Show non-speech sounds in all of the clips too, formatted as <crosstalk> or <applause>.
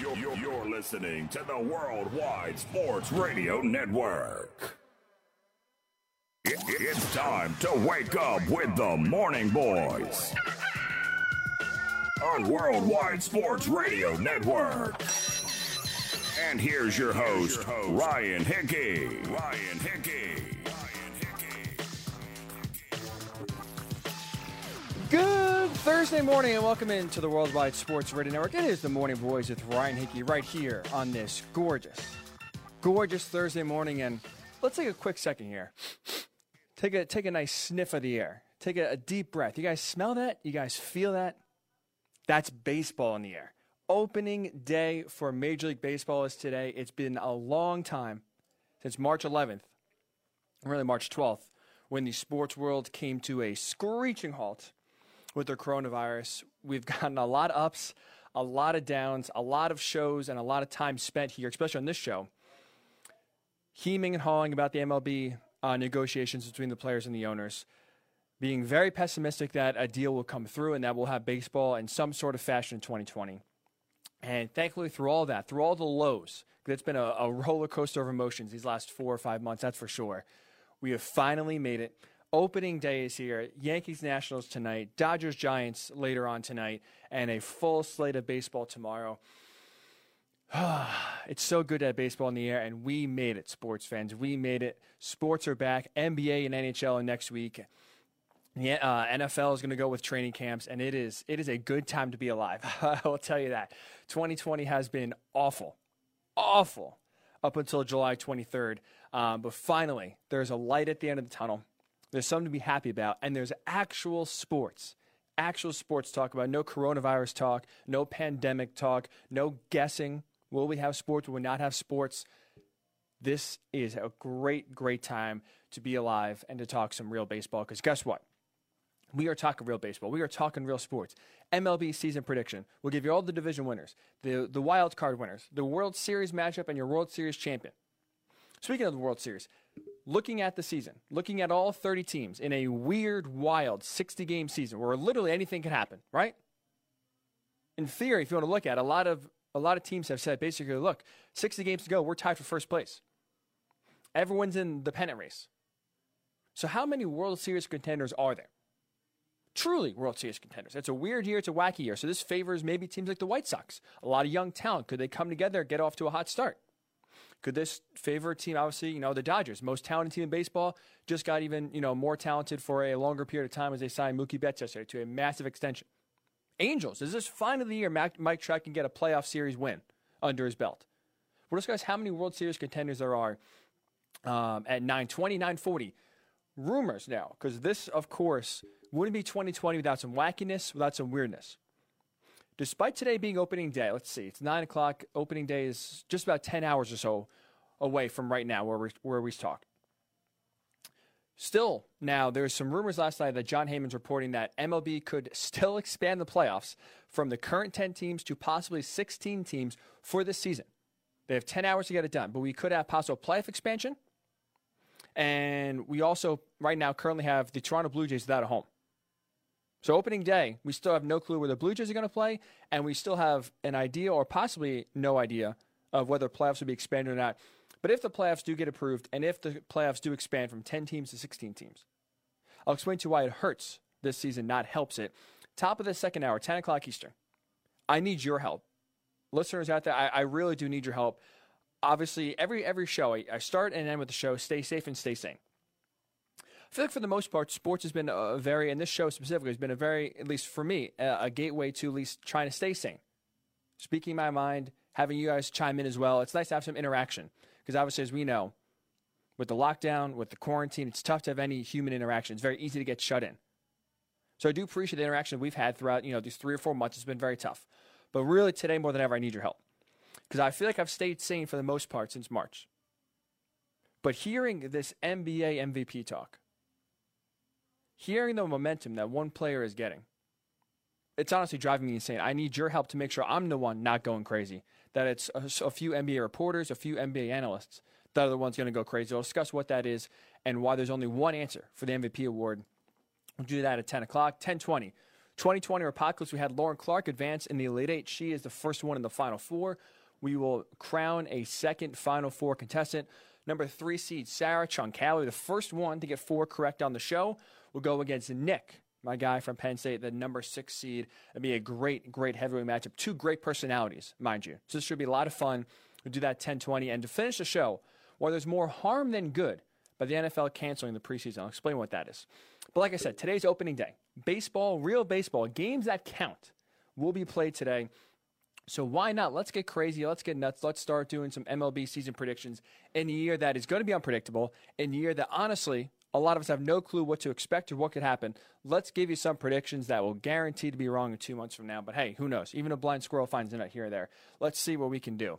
You're, you're, you're listening to the Worldwide Sports Radio Network. It- it's time to wake up with the Morning Boys on Worldwide Sports Radio Network. And here's your host, Ryan Hickey. Ryan Hickey. Good Thursday morning and welcome into the Worldwide Sports Radio Network. It is the Morning Boys with Ryan Hickey right here on this gorgeous, gorgeous Thursday morning. And let's take a quick second here. Take a take a nice sniff of the air. Take a, a deep breath. You guys smell that? You guys feel that? That's baseball in the air. Opening day for Major League Baseball is today. It's been a long time since March 11th, really March 12th, when the sports world came to a screeching halt with their coronavirus. We've <laughs> gotten a lot of ups, a lot of downs, a lot of shows, and a lot of time spent here, especially on this show, heaming and hawing about the MLB uh, negotiations between the players and the owners, being very pessimistic that a deal will come through and that we'll have baseball in some sort of fashion in 2020. And thankfully, through all that, through all the lows, it's been a, a <laughs> roller coaster of emotions these last four or five months, that's for sure. We have finally made it. Opening day is here. Yankees Nationals tonight, Dodgers Giants later on tonight, and a full slate of baseball tomorrow. <sighs> it's so good to have baseball in the air, and we made it, sports fans. We made it. Sports are back. NBA and NHL next week. Yeah, uh, NFL is going to go with training camps, and it is it is a good time to be alive. <laughs> I will tell you that. 2020 has been awful, awful up until July 23rd. Um, but finally, there's a light at the end of the tunnel. There's something to be happy about, and there's actual sports, actual sports talk about. No coronavirus talk, no pandemic talk, no guessing. Will we have sports? Will we not have sports? This is a great, great time to be alive and to talk some real baseball. Because guess what? We are talking real baseball. We are talking real sports. MLB season prediction. We'll give you all the division winners, the, the wild card winners, the World Series matchup, and your World Series champion. Speaking of the World Series, looking at the season, looking at all 30 teams in a weird, wild 60 game season where literally anything can happen, right? In theory, if you want to look at it, a lot of a lot of teams have said basically, look, 60 games to go, we're tied for first place. Everyone's in the pennant race. So how many World Series contenders are there? Truly World Series contenders. It's a weird year, it's a wacky year. So this favors maybe teams like the White Sox. A lot of young talent. Could they come together, get off to a hot start? Could this favor team? Obviously, you know, the Dodgers, most talented team in baseball, just got even, you know, more talented for a longer period of time as they signed Mookie Betts yesterday to a massive extension. Angels, is this finally the year Mac- Mike Trout can get a playoff series win under his belt? We'll discuss how many World Series contenders there are um, at 920, 940. Rumors now, because this, of course, wouldn't be 2020 without some wackiness, without some weirdness. Despite today being opening day, let's see, it's 9 o'clock. Opening day is just about 10 hours or so away from right now where we, where we talk. Still, now there's some rumors last night that Jon Heyman's reporting that MLB could still expand the playoffs from the current 10 teams to possibly 16 teams for this season. They have 10 hours to get it done, but we could have possible playoff expansion. And we also, right now, currently have the Toronto Blue Jays without a home. So, opening day, we still have no clue where the Blue Jays are going to play, and we still have an idea or possibly no idea of whether playoffs will be expanded or not. But if the playoffs do get approved, and if the playoffs do expand from 10 teams to 16 teams, I'll explain to you why it hurts this season, not helps it. Top of the second hour, 10 o'clock Eastern. I need your help. Listeners out there, I, I really do need your help. Obviously, every every show, I, I start and end with the show, stay safe and stay sane. I feel like for the most part, sports has been a very, and this show specifically has been a very, at least for me, a, gateway to at least trying to stay sane. Speaking my mind, having you guys chime in as well. It's nice to have some interaction because obviously, as we know, with the lockdown, with the quarantine, it's tough to have any human interaction. It's very easy to get shut in. So I do appreciate the interaction we've had throughout, you know, these three or four months. It's been very tough. But really today more than ever, I need your help. Because I feel like I've stayed sane for the most part since March. But hearing this NBA MVP talk, hearing the momentum that one player is getting, it's honestly driving me insane. I need your help to make sure I'm the one not going crazy. That it's a, a few NBA reporters, a few NBA analysts that are the ones going to go crazy. We'll discuss what that is and why there's only one answer for the MVP award. We'll do that at 10 o'clock. 1020. 2020 Apocalypse, we had Lauren Clark advance in the Elite Eight. She is the first one in the Final Four. We will crown a second Final Four contestant. Number three seed Sarah Chonkali, the first one to get four correct on the show, will go against Nick, my guy from Penn State, the number six seed. It'll be a great, great heavyweight matchup. Two great personalities, mind you. So this should be a lot of fun. We'll do that 10-20. And to finish the show, while there's more harm than good by the NFL canceling the preseason, I'll explain what that is. But like I said, today's opening day. Baseball, real baseball, games that count will be played today. So why not? Let's get crazy. Let's get nuts. Let's start doing some MLB season predictions in a year that is going to be unpredictable, in a year that honestly a lot of us have no clue what to expect or what could happen. Let's give you some predictions that will guarantee to be wrong in two months from now. But hey, who knows? Even a blind squirrel finds a nut here or there. Let's see what we can do.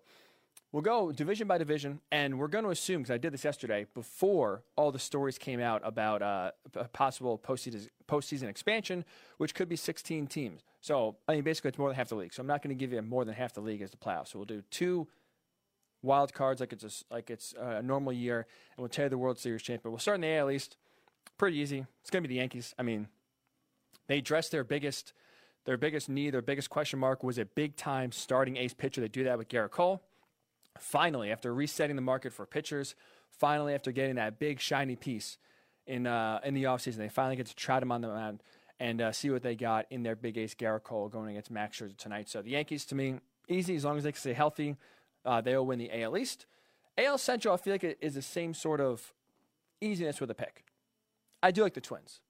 We'll go division by division, and we're going to assume, because I did this yesterday, before all the stories came out about uh, possible postseason, postseason expansion, which could be 16 teams. So, I mean, basically, it's more than half the league. So, I'm not going to give you more than half the league as the playoffs. So, we'll do two wild cards like it's a, like it's a normal year, and we'll you the World Series champion. We'll start in the AL East. Pretty easy. It's going to be the Yankees. I mean, they addressed their biggest their biggest need, their biggest question mark was a big time starting ace pitcher. They do that with Gerrit Cole. Finally, after resetting the market for pitchers, finally after getting that big shiny piece in uh, in the offseason, they finally get to try them on the mound and uh, see what they got in their big ace Gerrit Cole going against Max Scherzer tonight. So the Yankees, to me, easy as long as they can stay healthy. Uh, they'll win the AL East. AL Central, I feel like it is the same sort of easiness with a pick. I do like the Twins.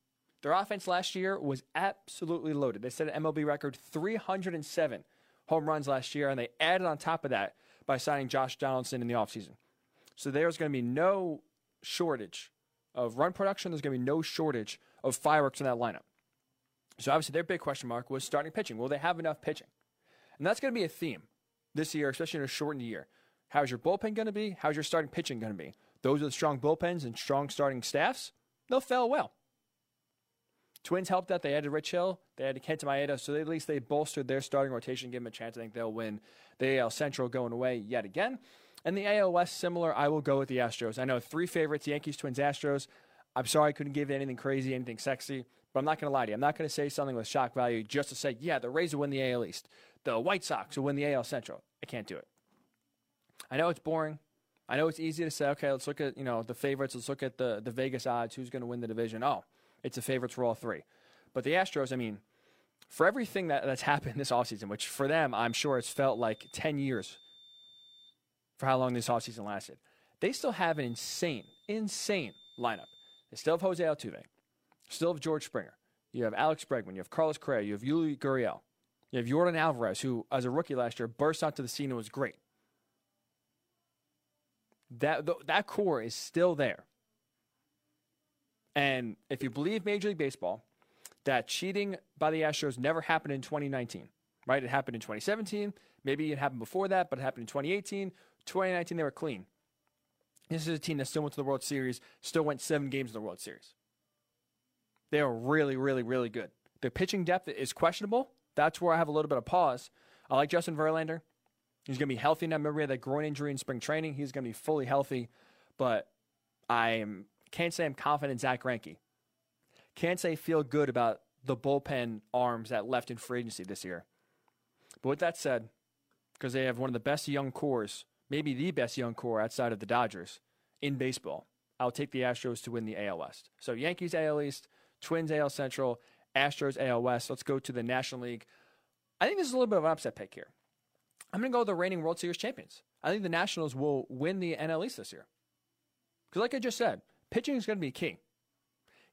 Their offense last year was absolutely loaded. They set an MLB record 307 home runs last year, and they added on top of that by signing Josh Donaldson in the offseason. So there's going to be no shortage of run production. There's going to be no shortage of fireworks in that lineup. So obviously, their big question mark was starting pitching. Will they have enough pitching? And that's going to be a theme this year, especially in a shortened year. How's your bullpen going to be? How's your starting pitching going to be? Those are the strong bullpens and strong starting staffs. They'll fail well. Twins helped that. They added Rich Hill. They added Kenta Maeda. So at least they bolstered their starting rotation, give them a chance. I think they'll win the AL Central going away yet again. And the AL West, similar, I will go with the Astros. I know three favorites Yankees, Twins, Astros. I'm sorry I couldn't give you anything crazy, anything sexy, but I'm not going to lie to you. I'm not going to say something with shock value just to say, yeah, the Rays will win the AL East. The White Sox will win the AL Central. I can't do it. I know it's boring. I know it's easy to say, okay, let's look at you know the favorites. Let's look at the the Vegas odds. Who's going to win the division? Oh, it's the favorites for all three. But the Astros, I mean, for everything that, that's <laughs> happened this offseason, which for them, I'm sure it's felt like 10 years for how long this offseason lasted, they still have an insane, insane lineup. They still have Jose Altuve, still have George Springer. You have Alex Bregman. You have Carlos Correa. You have Yuli Gurriel. You have Yordan Alvarez, who, as a rookie last year, burst onto the scene and was great. That that core is still there. And if you believe Major League Baseball, that cheating by the Astros never happened in 2019, right? It happened in 2017. Maybe it happened before that, but it happened in 2018. 2019, they were clean. This is a team that still went to the World Series, still went seven games in the World Series. They are really, really, really good. Their pitching depth is questionable. That's where I have a little bit of pause. I like Justin Verlander. He's going to be healthy now. Remember, he had that groin injury in spring training. He's going to be fully healthy. But I can't say I'm confident in Zack Greinke. Can't say feel good about the bullpen arms that left in free agency this year. But with that said, because they have one of the best young cores, maybe the best young core outside of the Dodgers in baseball, I'll take the Astros to win the AL West. So Yankees AL East, Twins AL Central, Astros AL West. Let's go to the National League. I think this is a little bit of an upset pick here. I'm going to go with the reigning World Series champions. I think the Nationals will win the NL East this year. Because, like I just said, pitching is going to be key.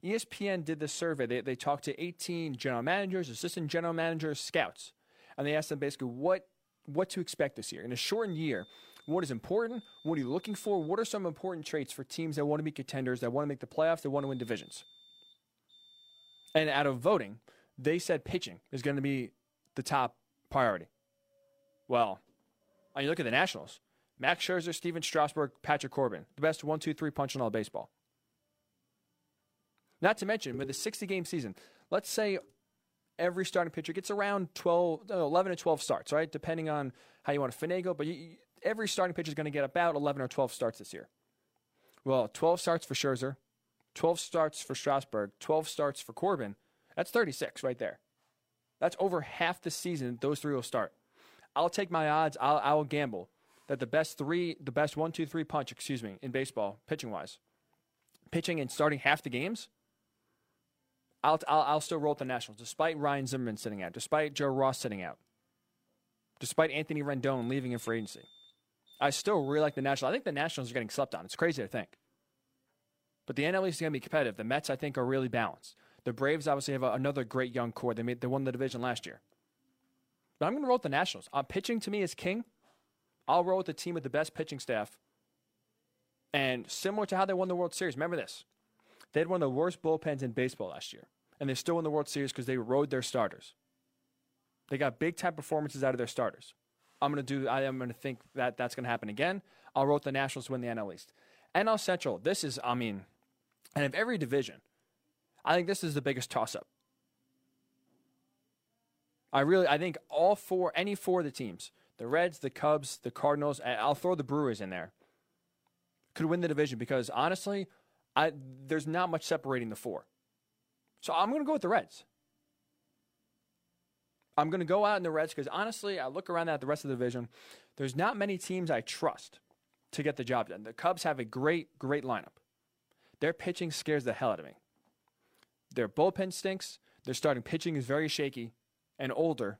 ESPN did this survey. They, they talked to 18 general managers, assistant general managers, scouts, and they asked them basically what what to expect this year. In a shortened year, what is important? What are you looking for? What are some important traits for teams that want to be contenders, that want to make the playoffs, that want to win divisions? And out of voting, they said pitching is going to be the top priority. Well, when you look at the Nationals, Max Scherzer, Stephen Strasburg, Patrick Corbin, the best one, two, three punch in all baseball. Not to mention, with a 60 game season, let's say every starting pitcher gets around 12, uh, 11 to 12 starts, right? Depending on how you want to finagle, but you, every starting pitcher is going to get about 11 or 12 starts this year. Well, 12 starts for Scherzer, 12 starts for Strasburg, 12 starts for Corbin. That's 36 right there. That's over half the season. Those three will start. I'll take my odds. I'll, I'll gamble that the best three, the best one, two, three punch, excuse me, in baseball, pitching wise, pitching and starting half the games, I'll, I'll, I'll still roll with the Nationals, despite Ryan Zimmerman sitting out, despite Joe Ross sitting out, despite Anthony Rendon leaving in free agency. I still really like the Nationals. I think the Nationals are getting slept on. It's crazy to think. But the NL East is going to be competitive. The Mets, I think, are really balanced. The Braves obviously have a, another great young core. They made they won the division last year. But I'm going to roll with the Nationals. Uh, pitching to me is king. I'll roll with the team with the best pitching staff. And similar to how they won the World Series, remember this. They had one of the worst bullpens in baseball last year. And they still won the World Series because they rode their starters. They got big time performances out of their starters. I'm going to do. I am going to think that that's going to happen again. I'll roll with the Nationals to win the NL East. NL Central. This is, I mean, and of every division, I think this is the biggest toss up. I really, I think all four, any four of the teams, the Reds, the Cubs, the Cardinals, I'll throw the Brewers in there, could win the division because honestly, I, there's not much separating the four. So I'm going to go with the Reds. I'm going to go out in the Reds because honestly, I look around at the rest of the division. There's not many teams I trust to get the job done. The Cubs have a great, great lineup. Their pitching scares the hell out of me. Their bullpen stinks. Their starting pitching is very shaky and older.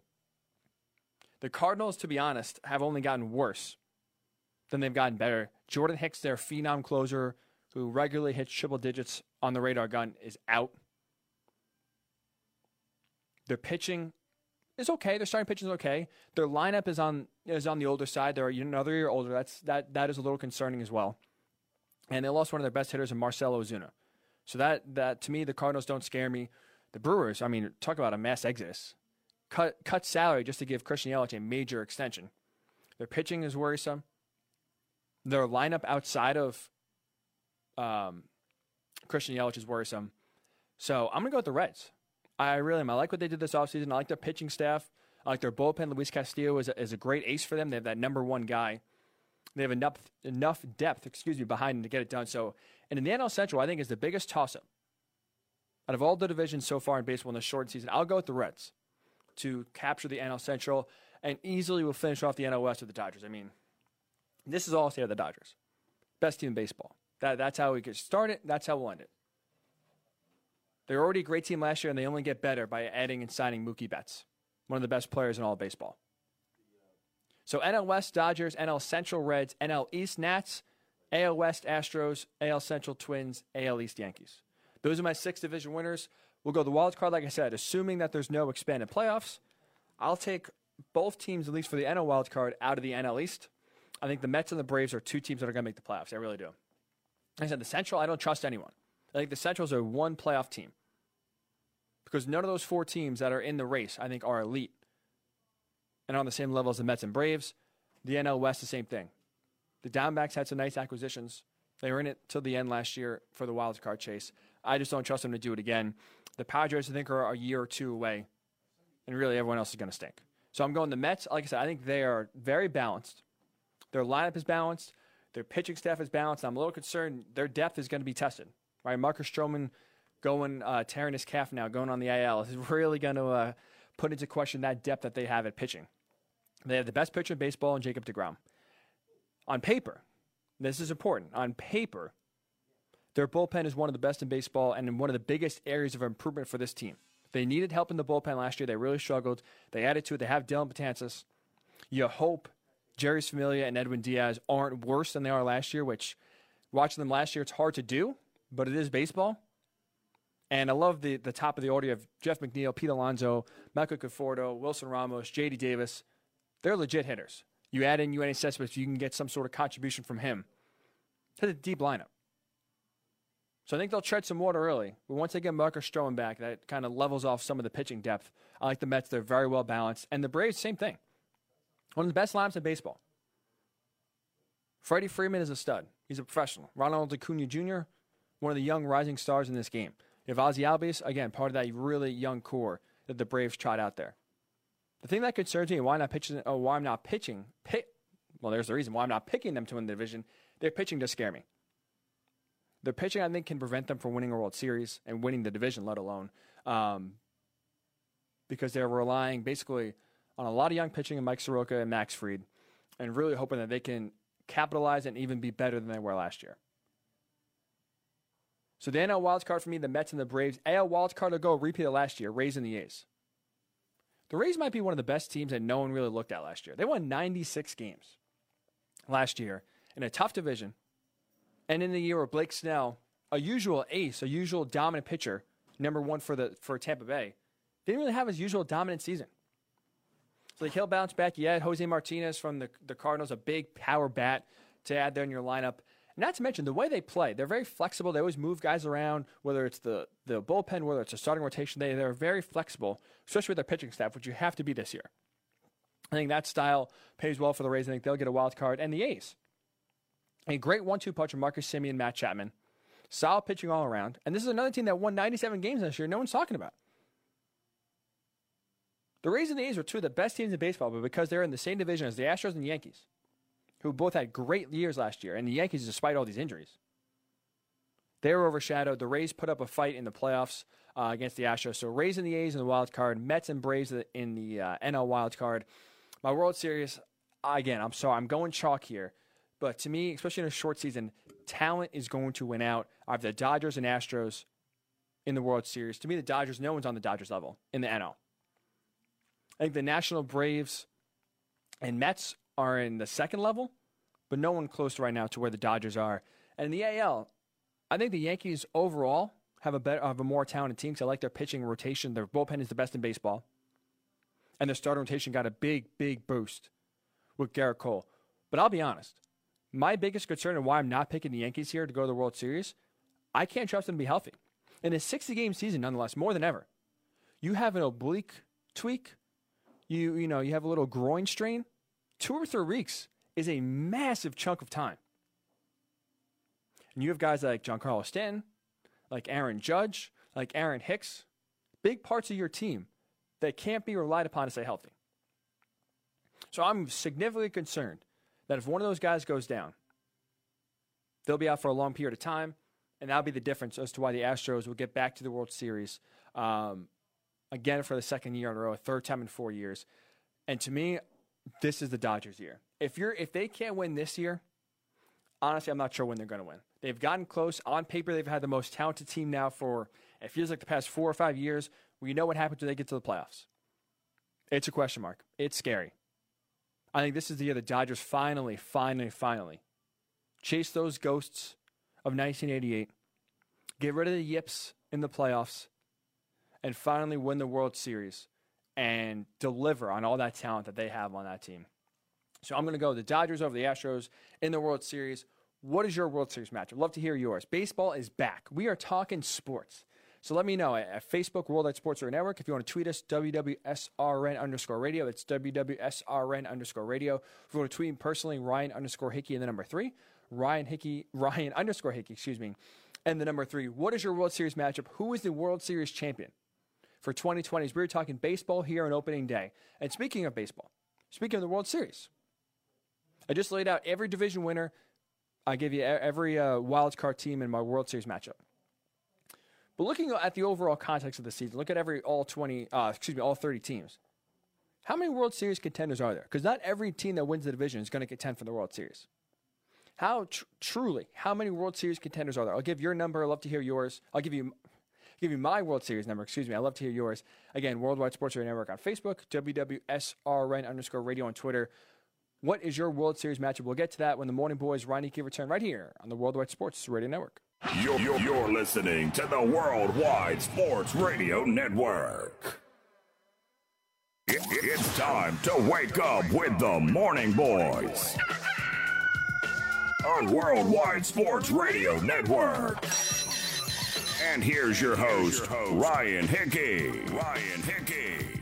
The Cardinals, to be honest, have only gotten worse than they've gotten better. Jordan Hicks, their phenom closer, who regularly hits triple digits on the radar gun, is out. Their pitching is okay. Their starting pitching is okay. Their lineup is on is on the older side. They're another year older. That's that that is a little concerning as well. And they lost one of their best hitters in Marcell Ozuna. So that that to me, the Cardinals don't scare me. The Brewers, I mean, talk about a mass exodus. Cut cut salary just to give Christian Yelich a major extension. Their pitching is worrisome. Their lineup outside of um, Christian Yelich is worrisome. So I'm gonna go with the Reds. I really am. I like what they did this offseason. I like their pitching staff. I like their bullpen. Luis Castillo is a, is a great ace for them. They have that number one guy. They have enough enough depth, excuse me, behind them to get it done. So, and in the NL Central, I think is the biggest toss up out of all the divisions so far in baseball in the short season. I'll go with the Reds to capture the NL Central and easily will finish off the NL West with the Dodgers. I mean, this is all say of the Dodgers, best team in baseball. That that's how we get started. That's how we'll end it. They're already a great team last year, and they only get better by adding and signing Mookie Betts, one of the best players in all of baseball. So NL West Dodgers, NL Central Reds, NL East Nats, AL West Astros, AL Central Twins, AL East Yankees. Those are my six division winners. We'll go the wild card, like I said, assuming that there's no expanded playoffs. I'll take both teams, at least for the NL wild card, out of the NL East. I think the Mets and the Braves are two teams that are going to make the playoffs. I really do. Like I said the Central, I don't trust anyone. I think the Centrals are one playoff team because none of those four teams that are in the race, I think, are elite and on the same level as the Mets and Braves. The NL West, the same thing. The Diamondbacks had some nice acquisitions. They were in it till the end last year for the wild card chase. I just don't trust them to do it again. The Padres, I think, are a year or two away, and really everyone else is going to stink. So I'm going the Mets. Like I said, I think they are very balanced. Their lineup is balanced. Their pitching staff is balanced. I'm a little concerned their depth is going to be tested. Right, Marcus Stroman going uh, tearing his calf now, going on the IL is <laughs> really going to uh, put into question that depth that they have at pitching. They have the best pitcher in baseball in Jacob DeGrom. On paper, this is important. On paper, their bullpen is one of the best in baseball and one of the biggest areas of improvement for this team. They needed help in the bullpen last year. They really struggled. They added to it. They have Dellin Betances. You hope Jeurys Familia and Edwin Diaz aren't worse than they are last year, which watching them last year, it's hard to do, but it is baseball. And I love the, the top of the order of Jeff McNeil, Pete Alonso, Michael Conforto, Wilson Ramos, J.D. Davis. They're legit hitters. You add in Yoenis Cespedes, you can get some sort of contribution from him. To the deep lineup. So I think they'll tread some water early. But once they get Marcus Stroman back, that kind of levels off some of the pitching depth. I like the Mets. They're very well balanced. And the Braves, same thing. One of the best lineups in baseball. Freddie Freeman is a stud. He's a professional. Ronald Acuna Jr., one of the young rising stars in this game. You have Ozzie Albies, again, part of that really young core that the Braves tried out there. The thing that concerns me, why not pitching? Oh, why I'm not pitching? Well, there's the reason why I'm not picking them to win the division. Their pitching does scare me. Their pitching, I think, can prevent them from winning a World Series and winning the division, let alone um, because they're relying basically on a lot of young pitching and Mike Soroka and Max Fried, and really hoping that they can capitalize and even be better than they were last year. So the NL wild card for me, the Mets and the Braves. AL wildcard to go repeat of last year, Rays and the A's. The Rays might be one of the best teams that no one really looked at last year. They won 96 games last year in a tough division, and in the year where Blake Snell, a usual ace, a usual dominant pitcher, number one for the for Tampa Bay, didn't really have his usual dominant season. So like he'll bounce back. Had Jose Martinez from the, the Cardinals, a big power bat to add there in your lineup. Not to mention the way they play, they're very flexible. They always move guys around, whether it's the, the bullpen, whether it's a starting rotation. They, they're very flexible, especially with their pitching staff, which you have to be this year. I think that style pays well for the Rays. I think they'll get a wild card. And the A's. A great one two punch of Marcus Semien, Matt Chapman. Solid pitching all around. And this is another team that won 97 games this year. No one's talking about. The Rays and the A's are two of the best teams in baseball, but because they're in the same division as the Astros and the Yankees, who both had great years last year, and the Yankees, despite all these injuries, they were overshadowed. The Rays put up a fight in the playoffs uh, against the Astros. So Rays and the A's in the wild card, Mets and Braves in the uh, NL wild card. My World Series, again, I'm sorry, I'm going chalk here. But to me, especially in a short season, talent is going to win out. I have the Dodgers and Astros in the World Series. To me, the Dodgers, no one's on the Dodgers level in the NL. I think the National Braves and Mets are in the second level, but no one close right now to where the Dodgers are. And in the AL, I think the Yankees overall have a better, have a more talented team because I like their pitching rotation. Their bullpen is the best in baseball, and their starting rotation got a big, big boost with Gerrit Cole. But I'll be honest, my biggest concern and why I'm not picking the Yankees here to go to the World Series, I can't trust them to be healthy. In a 60 game season, nonetheless, more than ever, you have an oblique tweak you you know you have a little groin strain, two or three weeks is a massive chunk of time. And you have guys like Giancarlo Stanton, like Aaron Judge, like Aaron Hicks, big parts of your team that can't be relied upon to stay healthy. So I'm significantly concerned that if one of those guys goes down, they'll be out for a long period of time, and that'll be the difference as to why the Astros will get back to the World Series um, again for the second year in a row, a third time in four years. And to me, this is the Dodgers' year. If you're if they can't win this year, honestly, I'm not sure when they're going to win. They've gotten close. On paper, they've had the most talented team now for it feels like the past four or five years. We know what happens when they get to the playoffs. It's a question mark. It's scary. I think this is the year the Dodgers finally, finally, finally chase those ghosts of 1988, get rid of the yips in the playoffs, and finally win the World Series and deliver on all that talent that they have on that team. So I'm going to go the Dodgers over the Astros in the World Series. What is your World Series match? I'd love to hear yours. Baseball is back. We are talking sports. So let me know at Facebook, World Worldwide Sports or Network. If you want to tweet us, WWSRN underscore radio. That's WWSRN underscore radio. If you want to tweet me personally, Ryan underscore Hickey and the number three. Ryan Hickey, <laughs> Ryan underscore Hickey, excuse me. And the number three. What is your World Series matchup? Who is the World Series champion? For 2020 we are talking baseball here on opening day. And speaking of baseball, speaking of the World Series, I just laid out every division winner. I give you every uh, wild card team in my World Series matchup. But looking at the overall context of the season, look at every all 20, uh, excuse me, all 30 teams. How many World Series contenders are there? Because not every team that wins the division is going to contend for the World Series. How tr- truly, how many World Series contenders are there? I'll give your number. I'd love to hear yours. I'll give you give you my World Series number. Excuse me. I'd love to hear yours. Again, Worldwide Sports Radio Network on Facebook, WWSRN underscore radio on Twitter. What is your World Series matchup? We'll get to that when the Morning Boys Ryan Hickey return right here on the Worldwide Sports Radio Network. You're, you're, you're listening to the Worldwide Sports Radio Network. It, it's time to wake up with the Morning Boys on Worldwide Sports Radio Network. And here's your host, Ryan Hickey. Ryan Hickey.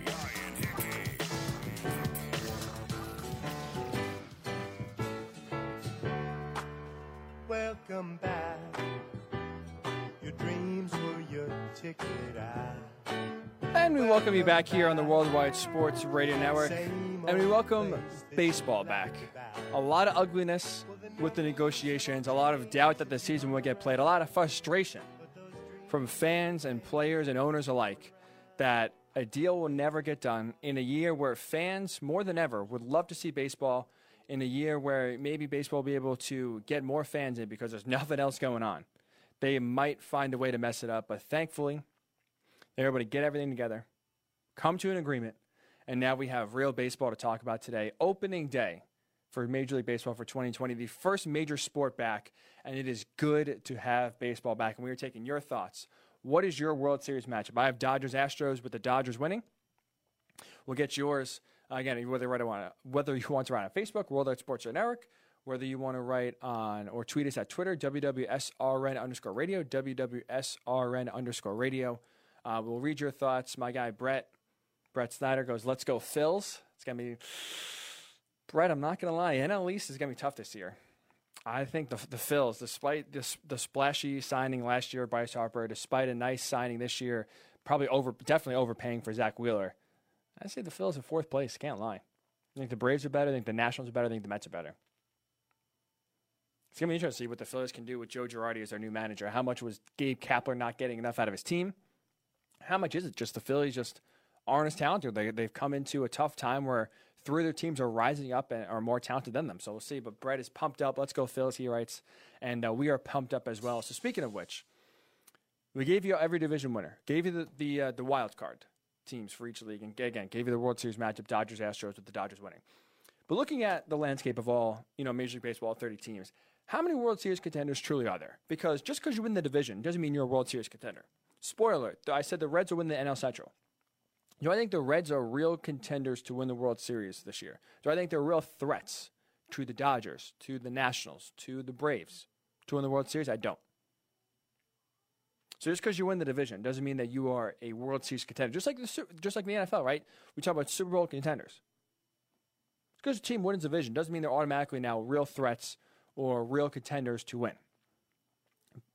Welcome back. Your dreams were your ticket out. And we welcome you back here on the Worldwide Sports Radio Network. And we welcome baseball back. A lot of ugliness with the negotiations, a lot of doubt that the season will get played, a lot of frustration from fans and players and owners alike that a deal will never get done in a year where fans, more than ever, would love to see baseball. In a year where maybe baseball will be able to get more fans in because there's <laughs> nothing else going on. They might find a way to mess it up, but thankfully, they're able to get everything together, come to an agreement, and now we have real baseball to talk about today. Opening day for Major League Baseball for 2020, the first major sport back, and it is good to have baseball back. And we are taking your thoughts. What is your World Series matchup? I have Dodgers Astros with the Dodgers winning. We'll get yours again. Whether write on whether you want to write on Facebook, World Art Sports Network, whether you want to write on or tweet us at Twitter, WWSRN underscore radio, WWSRN underscore radio. Uh, we'll read your thoughts. My guy Brett, Brett Snyder goes, "Let's go Phils." It's gonna be Brett. I'm not gonna lie, NL East is gonna be tough this year. I think the the Phils, despite the splashy signing last year, Bryce Harper, despite a nice signing this year, probably over definitely overpaying for Zack Wheeler. I say the Phils are fourth place. Can't lie. I think the Braves are better. I think the Nationals are better. I think the Mets are better. It's gonna be interesting to see what the Phillies can do with Joe Girardi as their new manager. How much was Gabe Kapler not getting enough out of his team? How much is it just the Phillies just aren't as talented? They they've come into a tough time where three of their teams are rising up and are more talented than them. So we'll see. But Brett is pumped up. Let's go Phillies, he writes, and uh, we are pumped up as well. So speaking of which, we gave you every division winner, gave you the the, uh, the wild card teams for each league, and again gave you the World Series matchup: Dodgers Astros with the Dodgers winning. But looking at the landscape of all you know Major League Baseball, thirty teams, how many World Series contenders truly are there? Because just because you win the division doesn't mean you're a World Series contender. Spoiler: I said the Reds will win the NL Central. Do I think the Reds are real contenders to win the World Series this year? Do I think they're real threats to the Dodgers, to the Nationals, to the Braves to win the World Series? I don't. So just because you win the division doesn't mean that you are a World Series contender. Just like the just like the NFL, right? We talk about Super Bowl contenders. Because a team wins the division doesn't mean they're automatically now real threats or real contenders to win.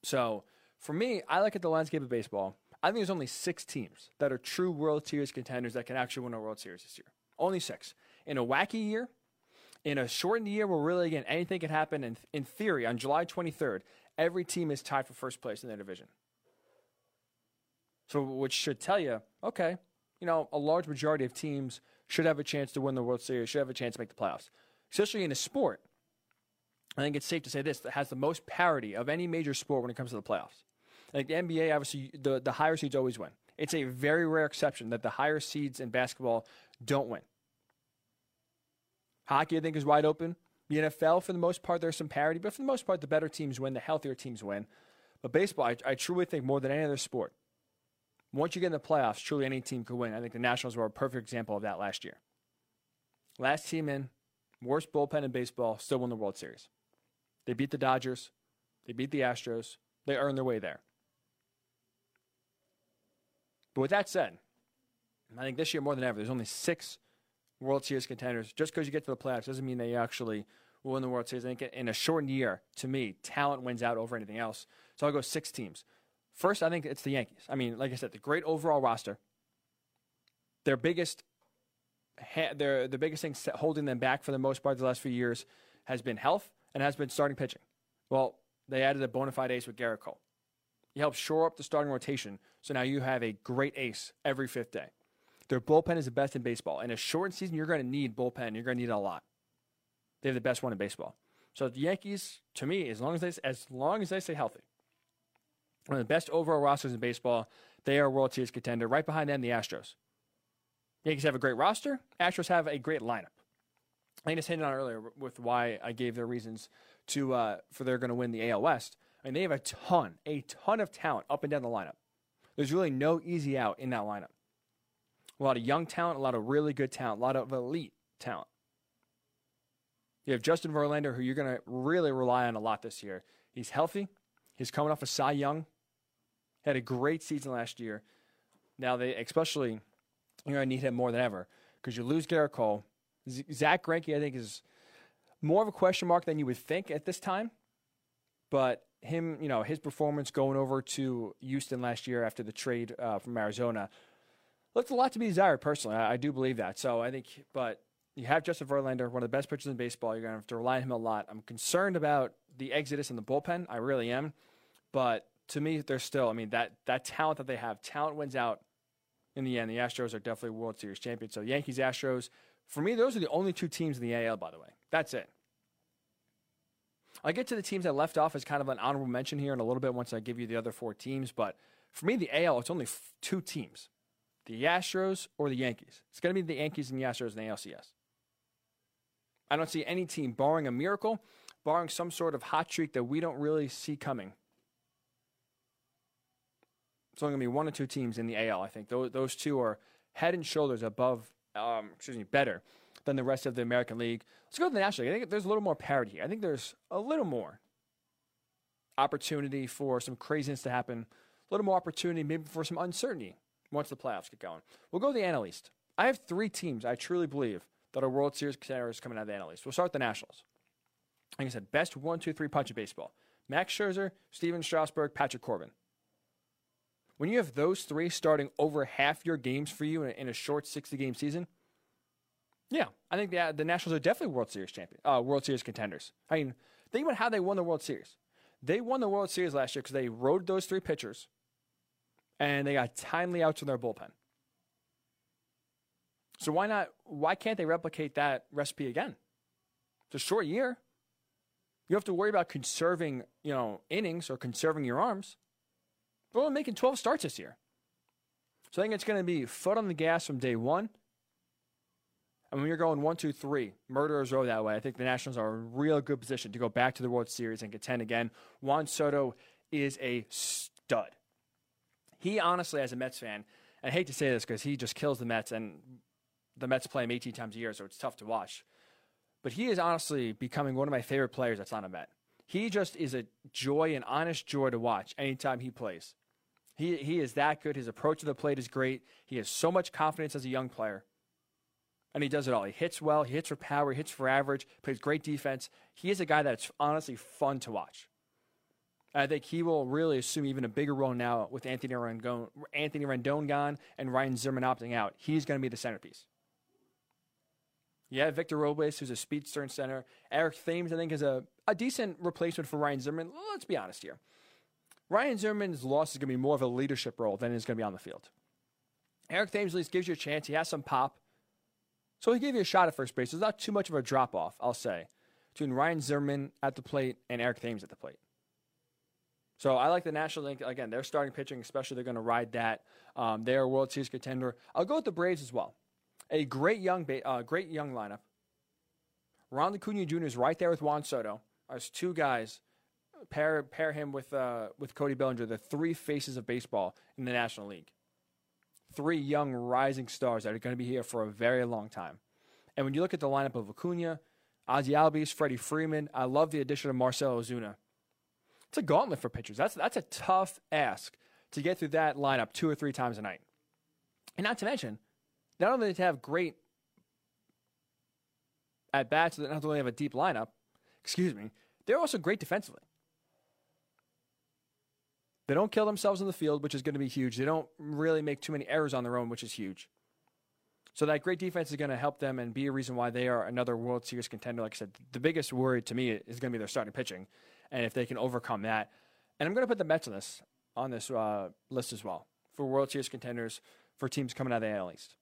So for me, I look at the landscape of baseball I think there's only six teams that are true World Series contenders that can actually win a World Series this year. Only six. In a wacky year, in a shortened year where really, again, anything can happen, and in theory, on July 23rd, every team is tied for first place in their division. So, which should tell you, okay, you know, a large majority of teams should have a chance to win the World Series, should have a chance to make the playoffs. Especially in a sport, I think it's safe to say this that has the most parity of any major sport when it comes to the playoffs. Like the NBA, obviously, the, the higher seeds always win. It's a very rare exception that the higher seeds in basketball don't win. Hockey, I think, is wide open. The NFL, for the most part, there's some parity, but for the most part, the better teams win, the healthier teams win. But baseball, I, I truly think more than any other sport, once you get in the playoffs, truly any team could win. I think the Nationals were a perfect example of that last year. Last team in, worst bullpen in baseball, still won the World Series. They beat the Dodgers, they beat the Astros, they earned their way there. But with that said, I think this year more than ever, there's only six World Series contenders. Just because you get to the playoffs doesn't mean they actually will win the World Series. I think in a shortened year, to me, talent wins out over anything else. So I'll go six teams. First, I think it's the Yankees. I mean, like I said, the great overall roster. Their biggest, their the biggest thing holding them back for the most part the last few years has been health and has been starting pitching. Well, they added a bona fide ace with Gerrit Cole. He helps shore up the starting rotation, so now you have a great ace every fifth day. Their bullpen is the best in baseball. In a shortened season, you're going to need bullpen. You're going to need a lot. They have the best one in baseball. So the Yankees, to me, as long as they as long as they stay healthy, one of the best overall rosters in baseball. They are a World Series contender. Right behind them, the Astros. Yankees have a great roster. Astros have a great lineup. I just hinted on earlier with why I gave their reasons to uh, for they're going to win the AL West. Mean, they have a ton, a ton of talent up and down the lineup. There's really no easy out in that lineup. A lot of young talent, a lot of really good talent, a lot of elite talent. You have Justin Verlander, who you're going to really rely on a lot this year. He's healthy. He's coming off a Cy Young. Had a great season last year. Now they, especially, you're going to need him more than ever because you lose Gerrit Cole. Zack Greinke, I think, is more of a question mark than you would think at this time. But him, you know, his performance going over to Houston last year after the trade uh, from Arizona left a lot to be desired. Personally, I, I, do believe that. So I think, but you have Justin Verlander, one of the best pitchers in baseball. You're going to have to rely on him a lot. I'm concerned about the exodus in the bullpen. I really am. But to me, they're still, I mean, that that talent that they have, talent wins out in the end. The Astros are definitely World Series champions. So Yankees, Astros, for me, those are the only two teams in the AL, by the way. That's it. I'll get to the teams I left off as kind of an honorable mention here in a little bit once I give you the other four teams. But for me, the AL, it's only f- two teams the Astros or the Yankees. It's going to be the Yankees and the Astros in the ALCS. I don't see any team, barring a miracle, barring some sort of hot streak that we don't really see coming. It's only going to be one or two teams in the AL. I think those, those two are head and shoulders above, um, excuse me, better than the rest of the American League. Let's go to the National League. I think there's a little more parity. I think there's a little more opportunity for some craziness to happen, a little more opportunity maybe for some uncertainty once the playoffs get going. We'll go to the NL East. I have three teams I truly believe that are World Series contenders coming out of the NL East. We'll start with the Nationals. Like I said, best one, two, three punch of baseball. Max Scherzer, Stephen Strasburg, Patrick Corbin. When you have those three starting over half your games for you in a, in a short 60 game season, yeah, I think the, the Nationals are definitely World Series champion, uh, World Series contenders. I mean, think about how they won the World Series. They won the World Series last year because they rode those three pitchers, and they got timely outs in their bullpen. So why not? Why can't they replicate that recipe again? It's a short year. You have to worry about conserving, you know, innings or conserving your arms. They're only making 12 starts this year. So I think it's going to be foot on the gas from day one and when you're going one, two, three, murderers row that way, I think the Nationals are in a real good position to go back to the World Series and contend again. Juan Soto is a stud. He honestly, as a Mets fan, I hate to say this because he just kills the Mets, and the Mets play him 18 times a year, so it's tough to watch. But he is honestly becoming one of my favorite players that's not a Met. He just is a joy, an honest joy to watch anytime he plays. He, he is that good. His approach to the plate is great. He has so much confidence as a young player and he does it all. He hits well, he hits for power, he hits for average, plays great defense. He is a guy that's honestly fun to watch. I think he will really assume even a bigger role now with Anthony Rendon, Anthony Rendon gone and Ryan Zimmerman opting out. He's going to be the centerpiece. Yeah, Victor Robles, who's a speedster and center. Eric Thames, I think, is a, a decent replacement for Ryan Zimmerman. Let's be honest here. Ryan Zimmerman's loss is going to be more of a leadership role than is going to be on the field. Eric Thames at least gives you a chance. He has some pop. So he gave you a shot at first base. It's not too much of a drop off, I'll say, between Ryan Zimmerman at the plate and Eric Thames at the plate. So I like the National League. Again, they're starting pitching, especially they're going to ride that. Um, they're a World Series contender. I'll go with the Braves as well. A great young, ba- uh, great young lineup. Ronald Acuna Jr. is right there with Juan Soto. As two guys, pair pair him with uh, with Cody Bellinger, the three faces of baseball in the National League three young rising stars that are going to be here for a very long time. And when you look at the lineup of Acuna, Ozzie Albies, Freddie Freeman, I love the addition of Marcell Ozuna. It's a gauntlet for pitchers. That's that's a tough ask to get through that lineup two or three times a night. And not to mention, not only to have great at bats, not only have a deep lineup, excuse me, they're also great defensively. They don't kill themselves in the field, which is going to be huge. They don't really make too many errors on their own, which is huge. So that great defense is going to help them and be a reason why they are another World Series contender. Like I said, the biggest worry to me is going to be their starting pitching, and if they can overcome that. And I'm going to put the Mets on this on this uh, list as well for World Series contenders for teams coming out of the AL East.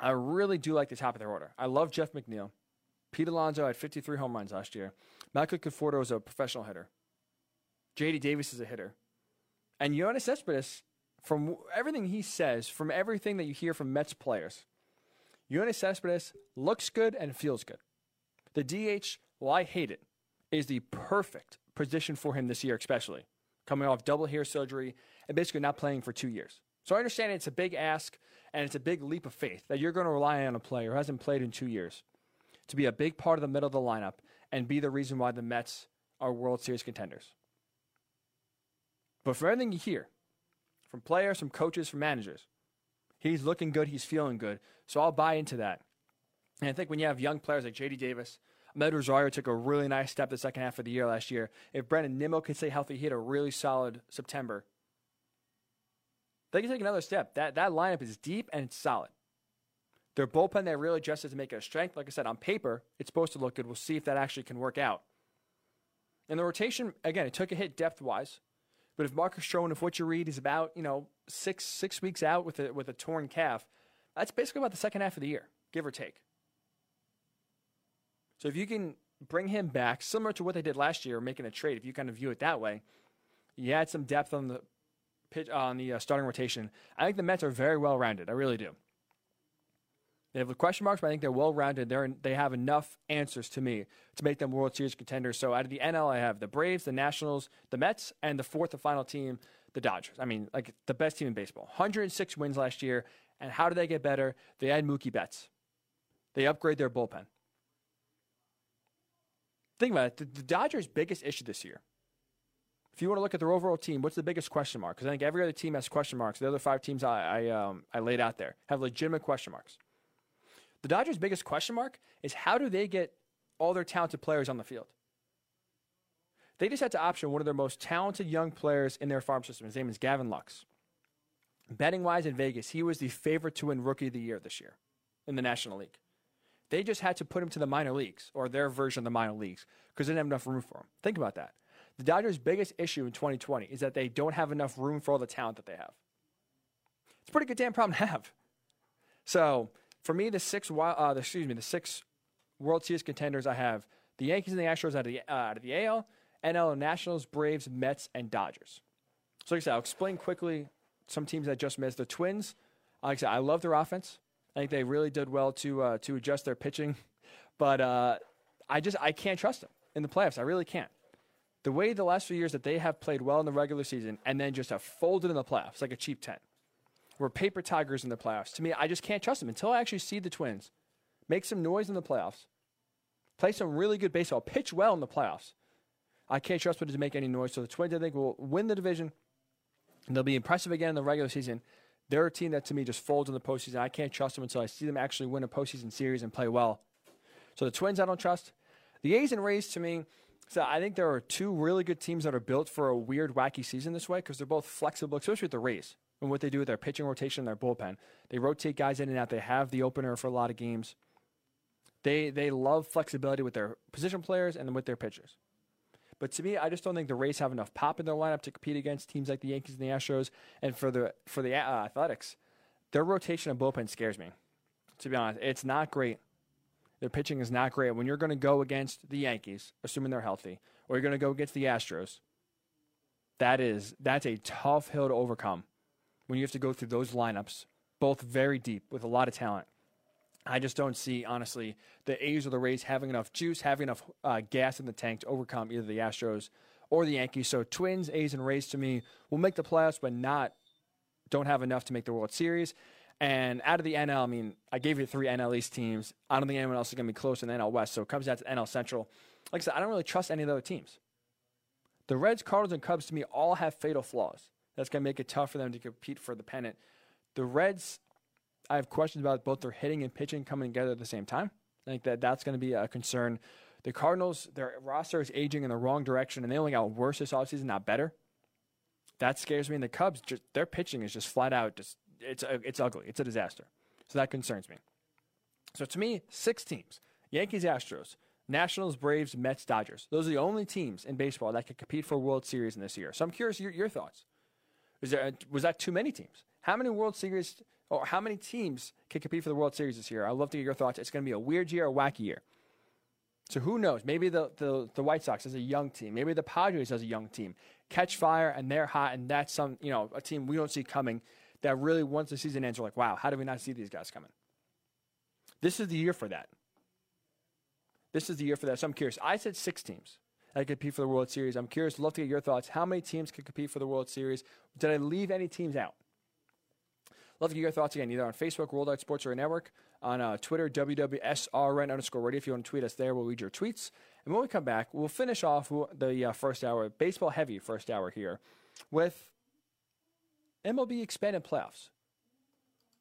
I really do like the top of their order. I love Jeff McNeil. Pete Alonso had 53 home runs last year. Michael Conforto is a professional hitter. J.D. Davis is a hitter. And Yoenis Cespedes, from everything he says, from everything that you hear from Mets players, Yoenis Cespedes looks good and feels good. The DH, well, I hate it, is the perfect position for him this year, especially coming off double hair surgery and basically not playing for two years. So I understand it's a big ask and it's a big leap of faith that you're going to rely on a player who hasn't played in two years to be a big part of the middle of the lineup and be the reason why the Mets are World Series contenders. But for everything you hear, from players, from coaches, from managers, he's looking good, he's feeling good. So I'll buy into that. And I think when you have young players like JD Davis, Med Rosario took a really nice step the second half of the year last year. If Brandon Nimmo could stay healthy, he had a really solid September. They can take another step. That that lineup is deep and it's solid. Their bullpen they really adjusted to make it a strength. Like I said, on paper, it's supposed to look good. We'll see if that actually can work out. And the rotation, again, it took a hit depth wise. But if Marcus Stroman, if what you read is about you know six six weeks out with a with a torn calf, that's basically about the second half of the year, give or take. So if you can bring him back, similar to what they did last year, making a trade, if you kind of view it that way, you add some depth on the pitch on the uh, starting rotation. I think the Mets are very well rounded. I really do. They have the question marks, but I think they're well rounded. They're they have enough answers to me to make them World Series contenders. So out of the NL, I have the Braves, the Nationals, the Mets, and the fourth and final team, the Dodgers. I mean, like the best team in baseball. 106 wins last year. And how do they get better? They add Mookie Betts. They upgrade their bullpen. Think about it. The, the Dodgers' biggest issue this year. If you want to look at their overall team, what's the biggest question mark? Because I think every other team has question marks. The other five teams I I, um, I laid out there have legitimate question marks. The Dodgers' biggest question mark is how do they get all their talented players on the field? They just had to option one of their most talented young players in their farm system. His name is Gavin Lux. Betting wise in Vegas, he was the favorite to win Rookie of the Year this year in the National League. They just had to put him to the minor leagues or their version of the minor leagues because they didn't have enough room for him. Think about that. The Dodgers' biggest issue in 2020 is that they don't have enough room for all the talent that they have. It's a pretty good damn problem to have. So for me, the six, uh, excuse me, the six World Series contenders I have the Yankees and the Astros out of the uh, out of the AL, NL Nationals, Braves, Mets, and Dodgers. So like I said, I'll explain quickly some teams that just missed. The Twins, like I said, I love their offense. I think they really did well to uh, to adjust their pitching, <laughs> but uh, I just I can't trust them in the playoffs. I really can't. The way the last few years that they have played well in the regular season and then just have folded in the playoffs like a cheap ten, we're paper tigers in the playoffs. To me, I just can't trust them until I actually see the Twins make some noise in the playoffs, play some really good baseball, pitch well in the playoffs. I can't trust them to make any noise. So the Twins, I think, will win the division. And they'll be impressive again in the regular season. They're a team that to me just folds in the postseason. I can't trust them until I see them actually win a postseason series and play well. So the Twins, I don't trust. The A's and Rays, to me, so I think there are two really good teams that are built for a weird, wacky season this way because they're both flexible, especially with the Rays and what they do with their pitching rotation and their bullpen. They rotate guys in and out. They have the opener for a lot of games. They they love flexibility with their position players and with their pitchers. But to me, I just don't think the Rays have enough pop in their lineup to compete against teams like the Yankees and the Astros. And for the for the uh, Athletics, their rotation of bullpen scares me. To be honest, it's not great. Their pitching is not great. When you're going to go against the Yankees, assuming they're healthy, or you're going to go against the Astros, that is that's a tough hill to overcome. When you have to go through those lineups, both very deep with a lot of talent. I just don't see, honestly, the A's or the Rays having enough juice, having enough uh, gas in the tank to overcome either the Astros or the Yankees. So Twins, A's, and Rays to me will make the playoffs, but not don't have enough to make the World Series. And out of the NL, I mean, I gave you three NL East teams. I don't think anyone else is going to be close in the NL West. So it comes down to NL Central. Like I said, I don't really trust any of the other teams. The Reds, Cardinals, and Cubs to me all have fatal flaws. That's going to make it tough for them to compete for the pennant. The Reds, I have questions about both their hitting and pitching coming together at the same time. I think that that's going to be a concern. The Cardinals, their roster is aging in the wrong direction, and they only got worse this offseason, not better. That scares me. And the Cubs, just, their pitching is just flat out just it's it's ugly. It's a disaster. So that concerns me. So to me, six teams: Yankees, Astros, Nationals, Braves, Mets, Dodgers. Those are the only teams in baseball that can compete for World Series in this year. So I'm curious your, your thoughts. Was there was that too many teams? How many World Series or how many teams can compete for the World Series this year? I'd love to get your thoughts. It's going to be a weird year, a wacky year. So who knows? Maybe the, the, the White Sox is a young team. Maybe the Padres has a young team. Catch fire and they're hot, and that's some you know a team we don't see coming. That really, once the season ends, we're like, wow, how do we not see these guys coming? This is the year for that. This is the year for that. So I'm curious. I said six teams that compete for the World Series. I'm curious. Love to get your thoughts. How many teams can compete for the World Series? Did I leave any teams out? Love to get your thoughts again, either on Facebook, Worldwide Sports Radio Network, on uh, Twitter, WWSRN underscore radio. If you want to tweet us there, we'll read your tweets. And when we come back, we'll finish off the uh, first hour, baseball heavy first hour here, with MLB expanded playoffs.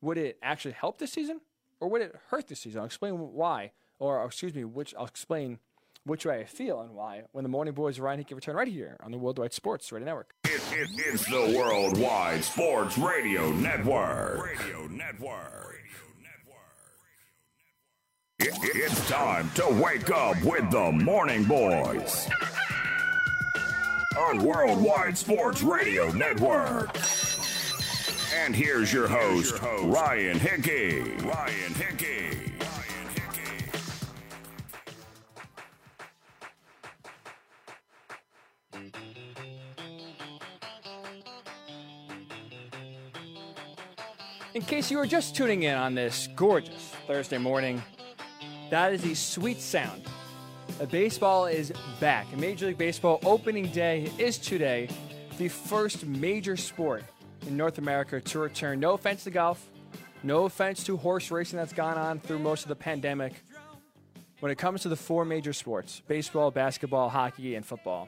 Would it actually help this season or would it hurt this season? I'll explain why, or excuse me, which I'll explain which way I feel and why when the Morning Boys Ryan Hickey return right here on the Worldwide Sports Radio Network. It, it, it's the Worldwide Sports Radio Network. Radio Network. It, it's time to wake up with the Morning Boys. on Worldwide Sports Radio Network. And here's your host, Ryan Hickey. Ryan Hickey. Case you were just tuning in on this gorgeous Thursday morning, that is the sweet sound. baseball is back. Major League Baseball opening day is today, the first major sport in North America to return. No offense to golf, no offense to horse racing that's gone on through most of the pandemic. When it comes to the four major sports baseball, basketball, hockey, and football,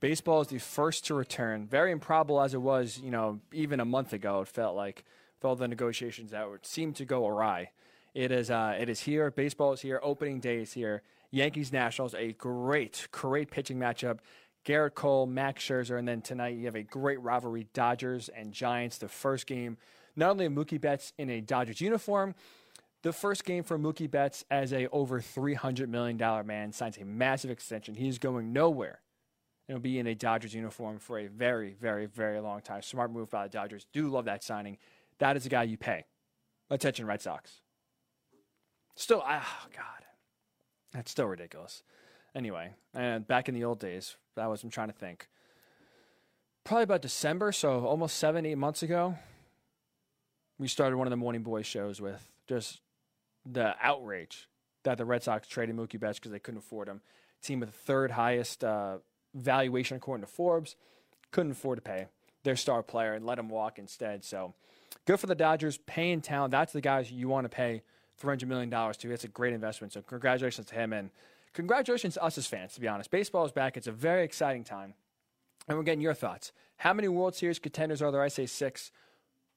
baseball is the first to return. Very improbable as it was, you know, even a month ago, it felt like all the negotiations that would seem to go awry. It is, uh, it is here. Baseball is here. Opening day is here. Yankees Nationals, a great, great pitching matchup. Gerrit Cole, Max Scherzer, and then tonight you have a great rivalry: Dodgers and Giants. The first game, not only Mookie Betts in a Dodgers uniform, the first game for Mookie Betts as a over three hundred million dollar man signs a massive extension. He's going nowhere. He'll be in a Dodgers uniform for a very, very, very long time. Smart move by the Dodgers. Do love that signing. That is a guy you pay. Attention, Red Sox. Still, oh God, that's still ridiculous. Anyway, and back in the old days, that was I'm trying to think. Probably about December, so almost seven, eight months ago, we started one of the Morning Boys shows with just the outrage that the Red Sox traded Mookie Betts because they couldn't afford him. Team with the third highest uh, valuation according to Forbes couldn't afford to pay their star player and let him walk instead. So good for the Dodgers paying talent. That's the guys you want to pay $300 million to. It's a great investment. So congratulations to him and congratulations to us as fans, to be honest. Baseball is back. It's a very exciting time. And we're getting your thoughts. How many World Series contenders are there? I say six.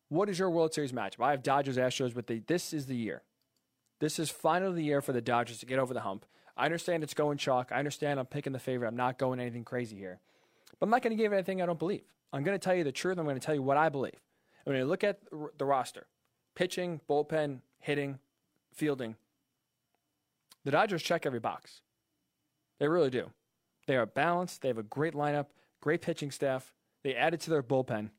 What is your World Series matchup? I have Dodgers Astros, but the, this is the year. This is finally the year for the Dodgers to get over the hump. I understand it's going chalk. I understand I'm picking the favorite. I'm not going anything crazy here. But I'm not going to give anything I don't believe. I'm going to tell you the truth. I'm going to tell you what I believe. When you look at the roster, pitching, bullpen, hitting, fielding, the Dodgers check every box. They really do. They are balanced. They have a great lineup, great pitching staff. They added to their bullpen.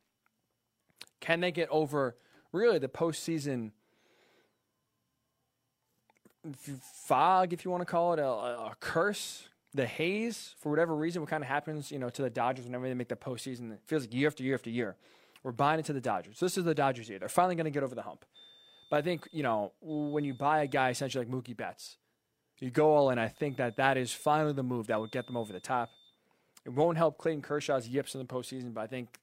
Can they get over really the postseason fog, if you want to call it, a, a, curse, the haze, for whatever reason, what kind of happens, you know, to the Dodgers whenever they make the postseason? It feels like year after year after year. We're buying into the Dodgers. So this is the Dodgers year. They're finally going to get over the hump. But I think, you know, when you buy a guy essentially like Mookie Betts, you go all in. I think that that is finally the move that would get them over the top. It won't help Clayton Kershaw's yips in the postseason, but I think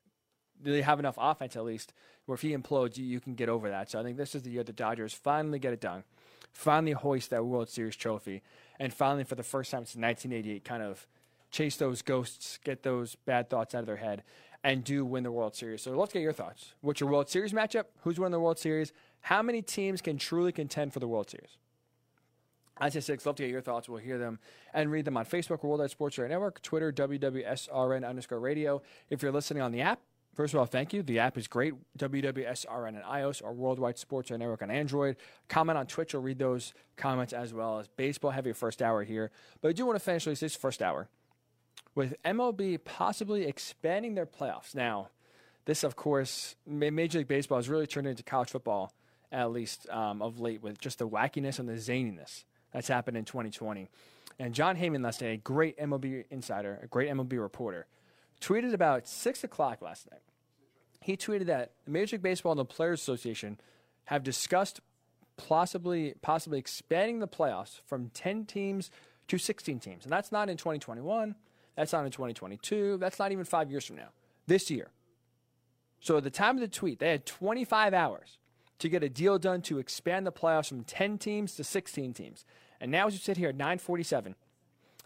they have enough offense at least where if he implodes, you, you can get over that. So I think this is the year the Dodgers finally get it done, finally hoist that World Series trophy, and finally for the first time since 1988, kind of chase those ghosts, get those bad thoughts out of their head, and do win the World Series. So let's get your thoughts. What's your World Series matchup? Who's winning the World Series? How many teams can truly contend for the World Series? I say six. Love to get your thoughts. We'll hear them and read them on Facebook, Worldwide Sports Radio Network, Twitter, WWSRN underscore radio. If you're listening on the app, first of all, thank you. The app is great. WWSRN on iOS or Worldwide Sports Network on Android. Comment on Twitch. I'll read those comments as well as baseball heavy first hour here. But I do want to finish this first hour with MLB possibly expanding their playoffs. Now, this, of course, Major League Baseball has really turned into college football, at least um, of late, with just the wackiness and the zaniness that's happened in 2020. And Jon Heyman last night, a great MLB insider, a great MLB reporter, tweeted about 6 o'clock last night. He tweeted that Major League Baseball and the Players Association have discussed possibly, possibly expanding the playoffs from 10 teams to 16 teams. And that's not in 2021. That's not in 2022. That's not even five years from now. This year. So at the time of the tweet, they had 25 hours to get a deal done to expand the playoffs from 10 teams to 16 teams. And now, as you sit here at 9:47,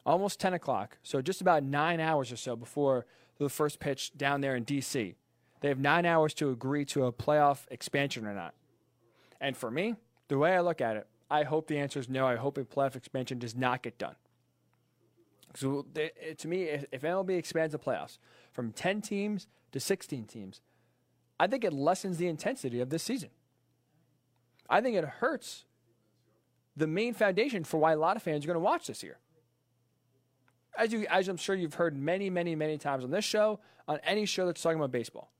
almost 10 o'clock, so just about nine hours or so before the first pitch down there in D.C., they have nine hours to agree to a playoff expansion or not. And for me, the way I look at it, I hope the answer is no. I hope a playoff expansion does not get done. So to me, if MLB expands the playoffs from 10 teams to 16 teams, I think it lessens the intensity of this season. I think it hurts the main foundation for why a lot of fans are going to watch this year. As you, as I'm sure you've heard many, many, many times on this show, on any show that's talking about baseball,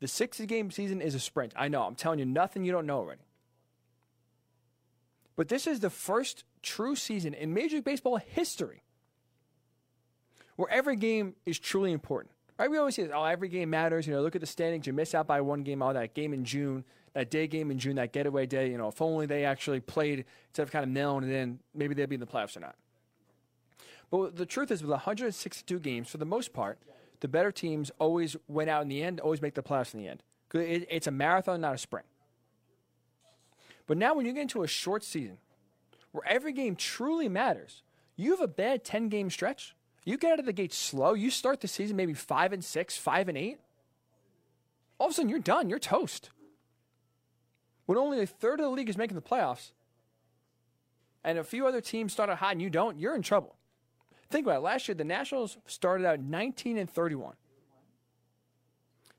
the 60 game season is a sprint. I know. I'm telling you nothing you don't know already. But this is the first true season in Major League Baseball history where every game is truly important. Right? We always say, oh, every game matters. You know, look at the standings. You miss out by one game. All that game in June, that day game in June, that getaway day. You know, if only they actually played instead of kind of nailing it in, maybe they'd be in the playoffs or not. But the truth is, with 162 games, for the most part, the better teams always win out in the end, always make the playoffs in the end. It, it's a marathon, not a sprint. But now, when you get into a short season where every game truly matters, you have a bad 10 game stretch you get out of the gate slow. You start the season maybe five and six, five and eight. All of a sudden, you're done. You're toast. When only a third of the league is making the playoffs, and a few other teams start out hot and you don't, you're in trouble. Think about it. Last year, the Nationals started out 19 and 31.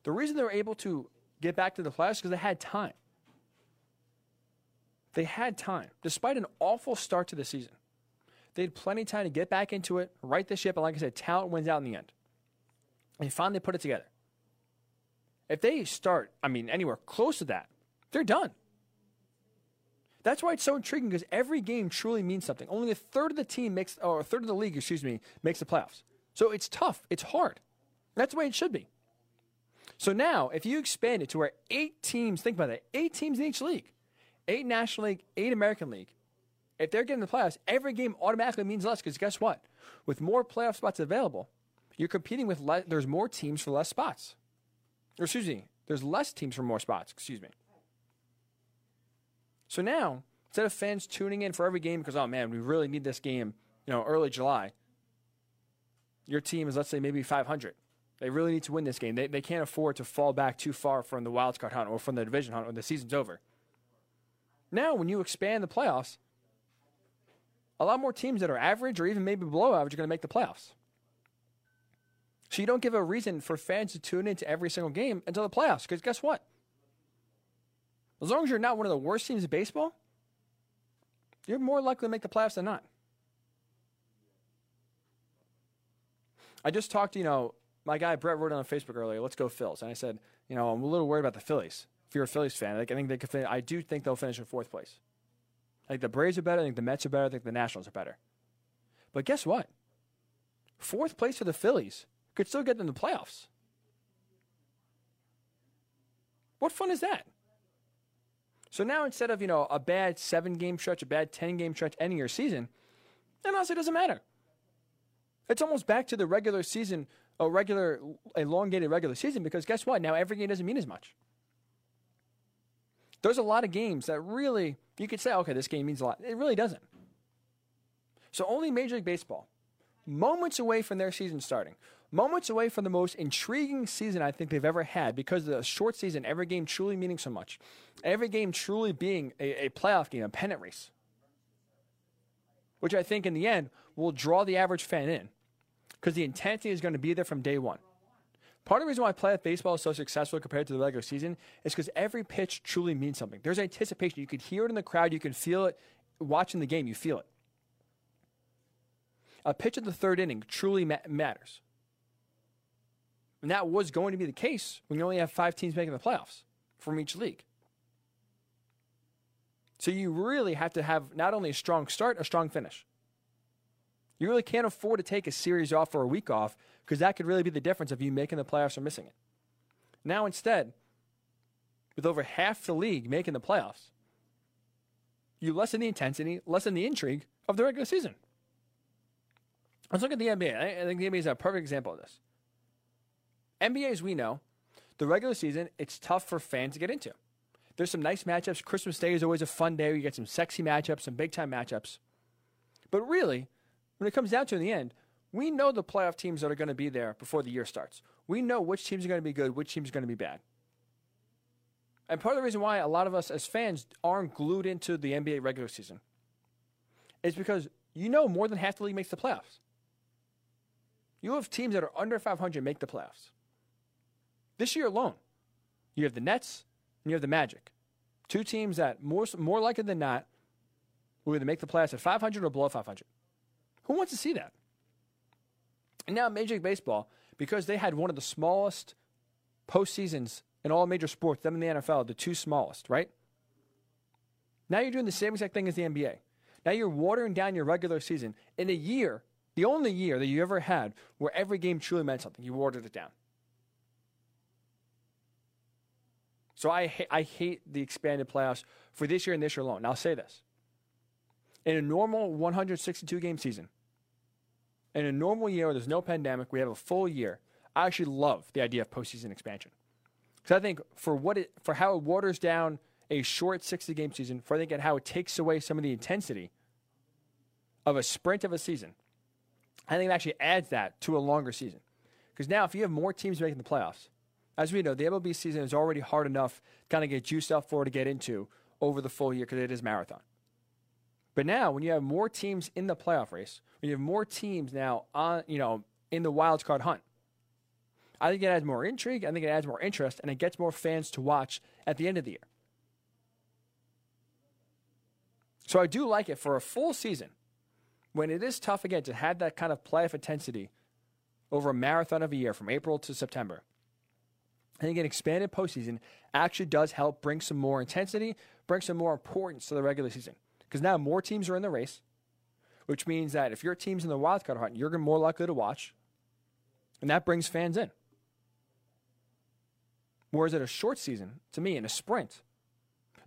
The reason they were able to get back to the playoffs is because they had time. They had time, despite an awful start to the season. They had plenty of time to get back into it, right the ship, and like I said, talent wins out in the end. And finally put it together. If they start, I mean, anywhere close to that, they're done. That's why it's so intriguing because every game truly means something. Only a third of the team makes, or a third of the league, excuse me, makes the playoffs. So it's tough. It's hard. That's the way it should be. So now, if you expand it to where eight teams, think about that, eight teams in each league, eight National League, eight American League, if they're getting the playoffs, every game automatically means less because guess what? With more playoff spots available, you're competing with less, there's more teams for less spots. Or excuse me, there's less teams for more spots, excuse me. So now, instead of fans tuning in for every game because oh man, we really need this game, you know, early July. Your team is let's say maybe 500. They really need to win this game. They, they can't afford to fall back too far from the wild card hunt or from the division hunt when the season's over. Now, when you expand the playoffs, a lot more teams that are average or even maybe below average are going to make the playoffs. So you don't give a reason for fans to tune into every single game until the playoffs. Because guess what? As long as you're not one of the worst teams in baseball, you're more likely to make the playoffs than not. I just talked, to, you know, my guy Brett wrote on Facebook earlier, let's go Phils. And I said, you know, I'm a little worried about the Phillies. If you're a Phillies fan, I think they could fin- I do think they'll finish in fourth place. I think the Braves are better. I think the Mets are better. I think the Nationals are better. But guess what? Fourth place for the Phillies could still get them the playoffs. What fun is that? So now instead of, you know, a bad seven game stretch, a bad 10 game stretch ending your season, it honestly doesn't matter. It's almost back to the regular season, a regular, elongated regular season, because guess what? Now every game doesn't mean as much. There's a lot of games that really, you could say, okay, this game means a lot. It really doesn't. So only Major League Baseball, moments away from their season starting, moments away from the most intriguing season I think they've ever had because of the short season, every game truly meaning so much, every game truly being a, a playoff game, a pennant race, which I think in the end will draw the average fan in because the intensity is going to be there from day one. Part of the reason why playoff baseball is so successful compared to the regular season is because every pitch truly means something. There's anticipation. You can hear it in the crowd. You can feel it watching the game. You feel it. A pitch in the third inning truly ma- matters. And that was going to be the case when you only have five teams making the playoffs from each league. So you really have to have not only a strong start, a strong finish. You really can't afford to take a series off or a week off because that could really be the difference of you making the playoffs or missing it. Now, instead, with over half the league making the playoffs, you lessen the intensity, lessen the intrigue of the regular season. Let's look at the NBA. I think the NBA is a perfect example of this. NBA, as we know, the regular season, it's tough for fans to get into. There's some nice matchups. Christmas Day is always a fun day. You get some sexy matchups, some big time matchups. But really, when it comes down to in the end, we know the playoff teams that are going to be there before the year starts. We know which teams are going to be good, which teams are going to be bad. And part of the reason why a lot of us as fans aren't glued into the NBA regular season is because you know more than half the league makes the playoffs. You have teams that are under 500 make the playoffs. This year alone, you have the Nets and you have the Magic. Two teams that more, more likely than not will either make the playoffs at 500 or below 500. Who wants to see that? And now Major League Baseball, because they had one of the smallest postseasons in all major sports, them and the NFL, the two smallest, right? Now you're doing the same exact thing as the NBA. Now you're watering down your regular season in a year, the only year that you ever had where every game truly meant something. You watered it down. So I, ha- I hate the expanded playoffs for this year and this year alone. Now I'll say this. In a normal 162 game season, in a normal year where there's no pandemic, we have a full year. I actually love the idea of postseason expansion. Because I think for what it, for how it waters down a short 60 game season, for I think and how it takes away some of the intensity of a sprint of a season, I think it actually adds that to a longer season. Because now, if you have more teams making the playoffs, as we know, the MLB season is already hard enough to kind of get juiced up for to get into over the full year because it is marathon. But now, when you have more teams in the playoff race, when you have more teams now on, you know, in the wild card hunt, I think it adds more intrigue. I think it adds more interest, and it gets more fans to watch at the end of the year. So I do like it for a full season when it is tough again to have that kind of playoff intensity over a marathon of a year from April to September. I think an expanded postseason actually does help bring some more intensity, bring some more importance to the regular season. Because now more teams are in the race, which means that if your team's in the wild card hunt, you're more likely to watch, and that brings fans in. Whereas at a short season, to me, in a sprint,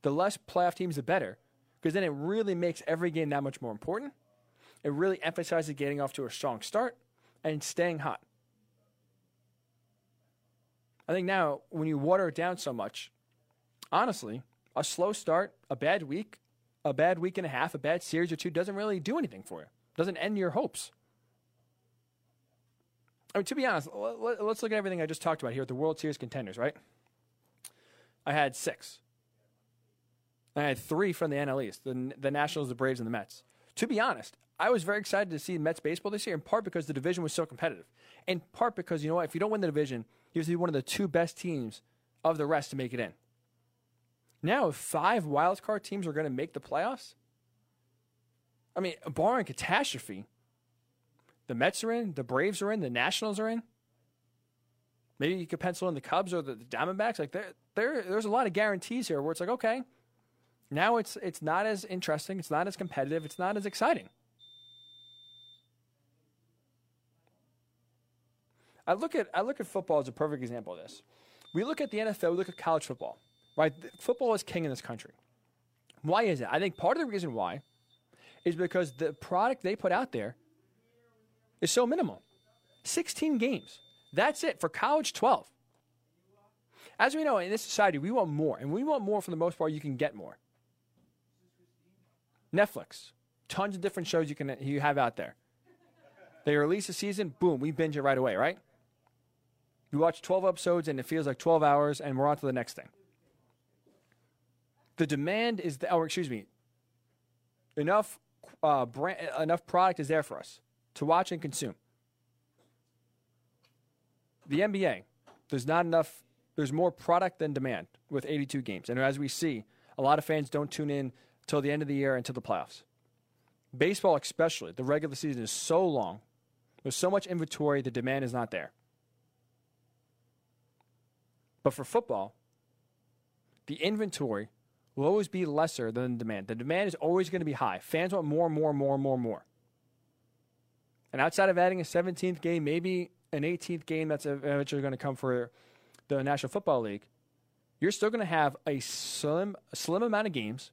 the less playoff teams, the better, because then it really makes every game that much more important. It really emphasizes getting off to a strong start and staying hot. I think now, when you water it down so much, honestly, a slow start, a bad week, a bad week and a half, a bad series or two doesn't really do anything for you. Doesn't end your hopes. I mean, to be honest, let's look at everything I just talked about here at the World Series contenders, right? I had six. I had three from the NL East the, the Nationals, the Braves, and the Mets. To be honest, I was very excited to see Mets baseball this year, in part because the division was so competitive. In part because, you know what, if you don't win the division, you have to be one of the two best teams of the rest to make it in. Now, if five wildcard teams are going to make the playoffs, I mean, barring catastrophe, the Mets are in, the Braves are in, the Nationals are in. Maybe you could pencil in the Cubs or the, the Diamondbacks. Like there, there, there's a lot of guarantees here where it's like, okay, now it's it's not as interesting, it's not as competitive, it's not as exciting. I look at I look at football as a perfect example of this. We look at the NFL, we look at college football. Right? Football is king in this country. Why is it? I think part of the reason why is because the product they put out there is so minimal. 16 games. That's it. For college, 12. As we know, in this society, we want more. And we want more for the most part, you can get more. Netflix, tons of different shows you can you have out there. They release a season, boom, we binge it right away, right? We watch 12 episodes and it feels like 12 hours, and we're on to the next thing. The demand is, the, or excuse me, enough uh, brand, enough product is there for us to watch and consume. The NBA, there's not enough, there's more product than demand with 82 games. And as we see, a lot of fans don't tune in till the end of the year and the playoffs. Baseball, especially, the regular season is so long. There's so much inventory, the demand is not there. But for football, the inventory will always be lesser than the demand. The demand is always going to be high. Fans want more, more, more, more, more. And outside of adding a 17th game, maybe an 18th game that's eventually going to come for the National Football League, you're still going to have a slim, slim amount of games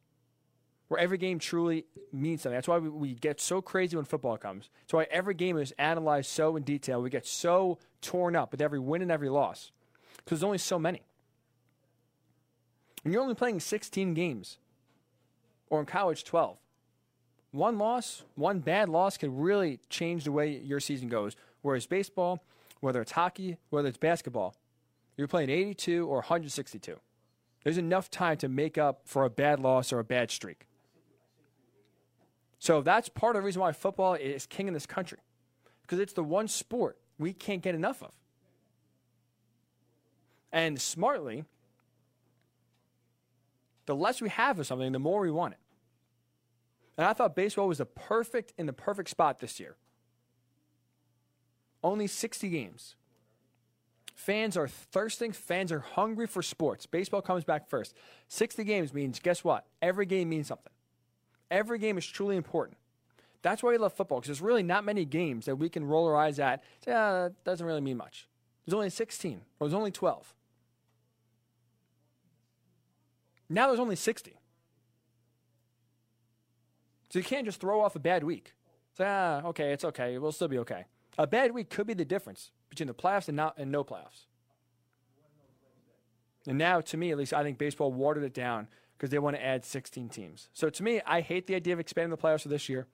where every game truly means something. That's why we, we, get so crazy when football comes. That's why every game is analyzed so in detail. We get so torn up with every win and every loss because there's only so many. And you're only playing 16 games, or in college, 12 one loss, one bad loss could really change the way your season goes. Whereas baseball, whether it's hockey, whether it's basketball, you're playing 82 or 162. There's enough time to make up for a bad loss or a bad streak. So that's part of the reason why football is king in this country. Because it's the one sport we can't get enough of. And smartly, the less we have of something, the more we want it. And I thought baseball was the perfect in the perfect spot this year. Only 60 games. Fans are thirsting. Fans are hungry for sports. Baseball comes back first. 60 games means, guess what? Every game means something. Every game is truly important. That's why we love football, because there's really not many games that we can roll our eyes at. Say, ah, that doesn't really mean much. There's only 16, or there's only 12. Now there's only 60. So you can't just throw off a bad week. Say, ah, okay, it's okay. We'll still be okay. A bad week could be the difference between the playoffs and, not, and no playoffs. And now, to me at least, I think baseball watered it down because they want to add 16 teams. So to me, I hate the idea of expanding the playoffs for this year.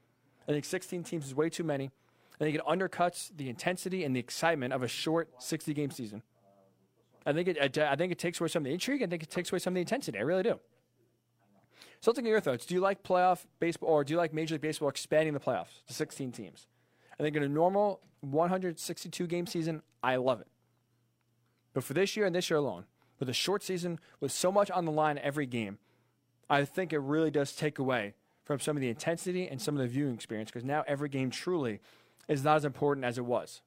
I think 16 teams is way too many. I think it undercuts the intensity and the excitement of a short 60 game season. I think it, I think it takes away some of the intrigue. I think it takes away some of the intensity. I really do. So let's look your thoughts. Do you like playoff baseball or do you like Major League Baseball expanding the playoffs to 16 teams? I think in a normal 162 game season, I love it. But for this year and this year alone, with a short season with so much on the line every game, I think it really does take away from some of the intensity and some of the viewing experience because now every game truly is not as important as it was.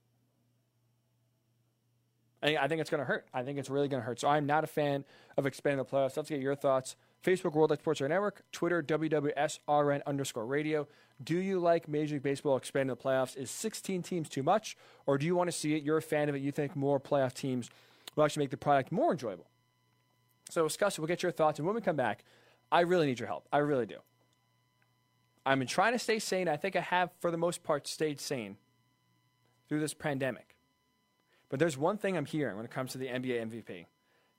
I think it's going to hurt. I think it's really going to hurt. So I'm not a fan of expanding the playoffs. Let's get your thoughts. Facebook World Sports Network, Twitter WWSRN underscore radio. Do you like Major League Baseball expanding the playoffs? Is 16 teams too much, or do you want to see it? You're a fan of it. You think more playoff teams will actually make the product more enjoyable. So discuss it. We'll get your thoughts, and when we come back, I really need your help. I really do. I've been trying to stay sane. I think I have, for the most part, stayed sane through this pandemic. But there's one thing I'm hearing when it comes to the NBA MVP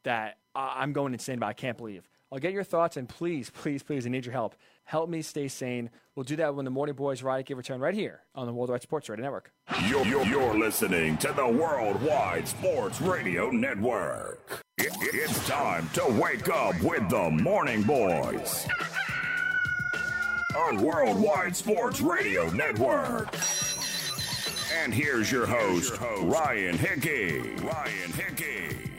that I'm going insane about. I can't believe. I'll get your thoughts, and please, please, please, I need your help. Help me stay sane. We'll do that when the Morning Boys Ryan Hickey return right here on the Worldwide Sports Radio Network. You're, you're, you're listening to the Worldwide Sports Radio Network. It, it's time to wake up with the Morning Boys on Worldwide Sports Radio Network. And here's your host, Ryan Hickey. Ryan Hickey.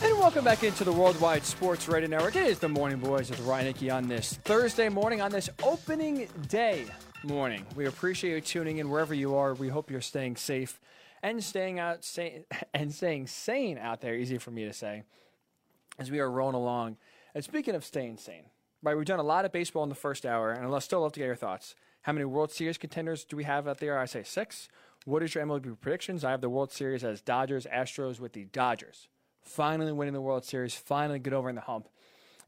And welcome back into the Worldwide Sports Radio Network. It is the Morning Boys with Ryan Hickey on this Thursday morning, on this opening day morning. We appreciate you tuning in wherever you are. We hope you're staying safe and staying out <laughs> and staying sane out there. Easy for me to say as we are rolling along. And speaking of staying sane, right? We've done a lot of baseball in the first hour, and I'd still love to get your thoughts. How many World Series contenders do we have out there? I say six. What is your MLB predictions? I have the World Series as Dodgers, Astros with the Dodgers finally winning the World Series, finally get over in the hump,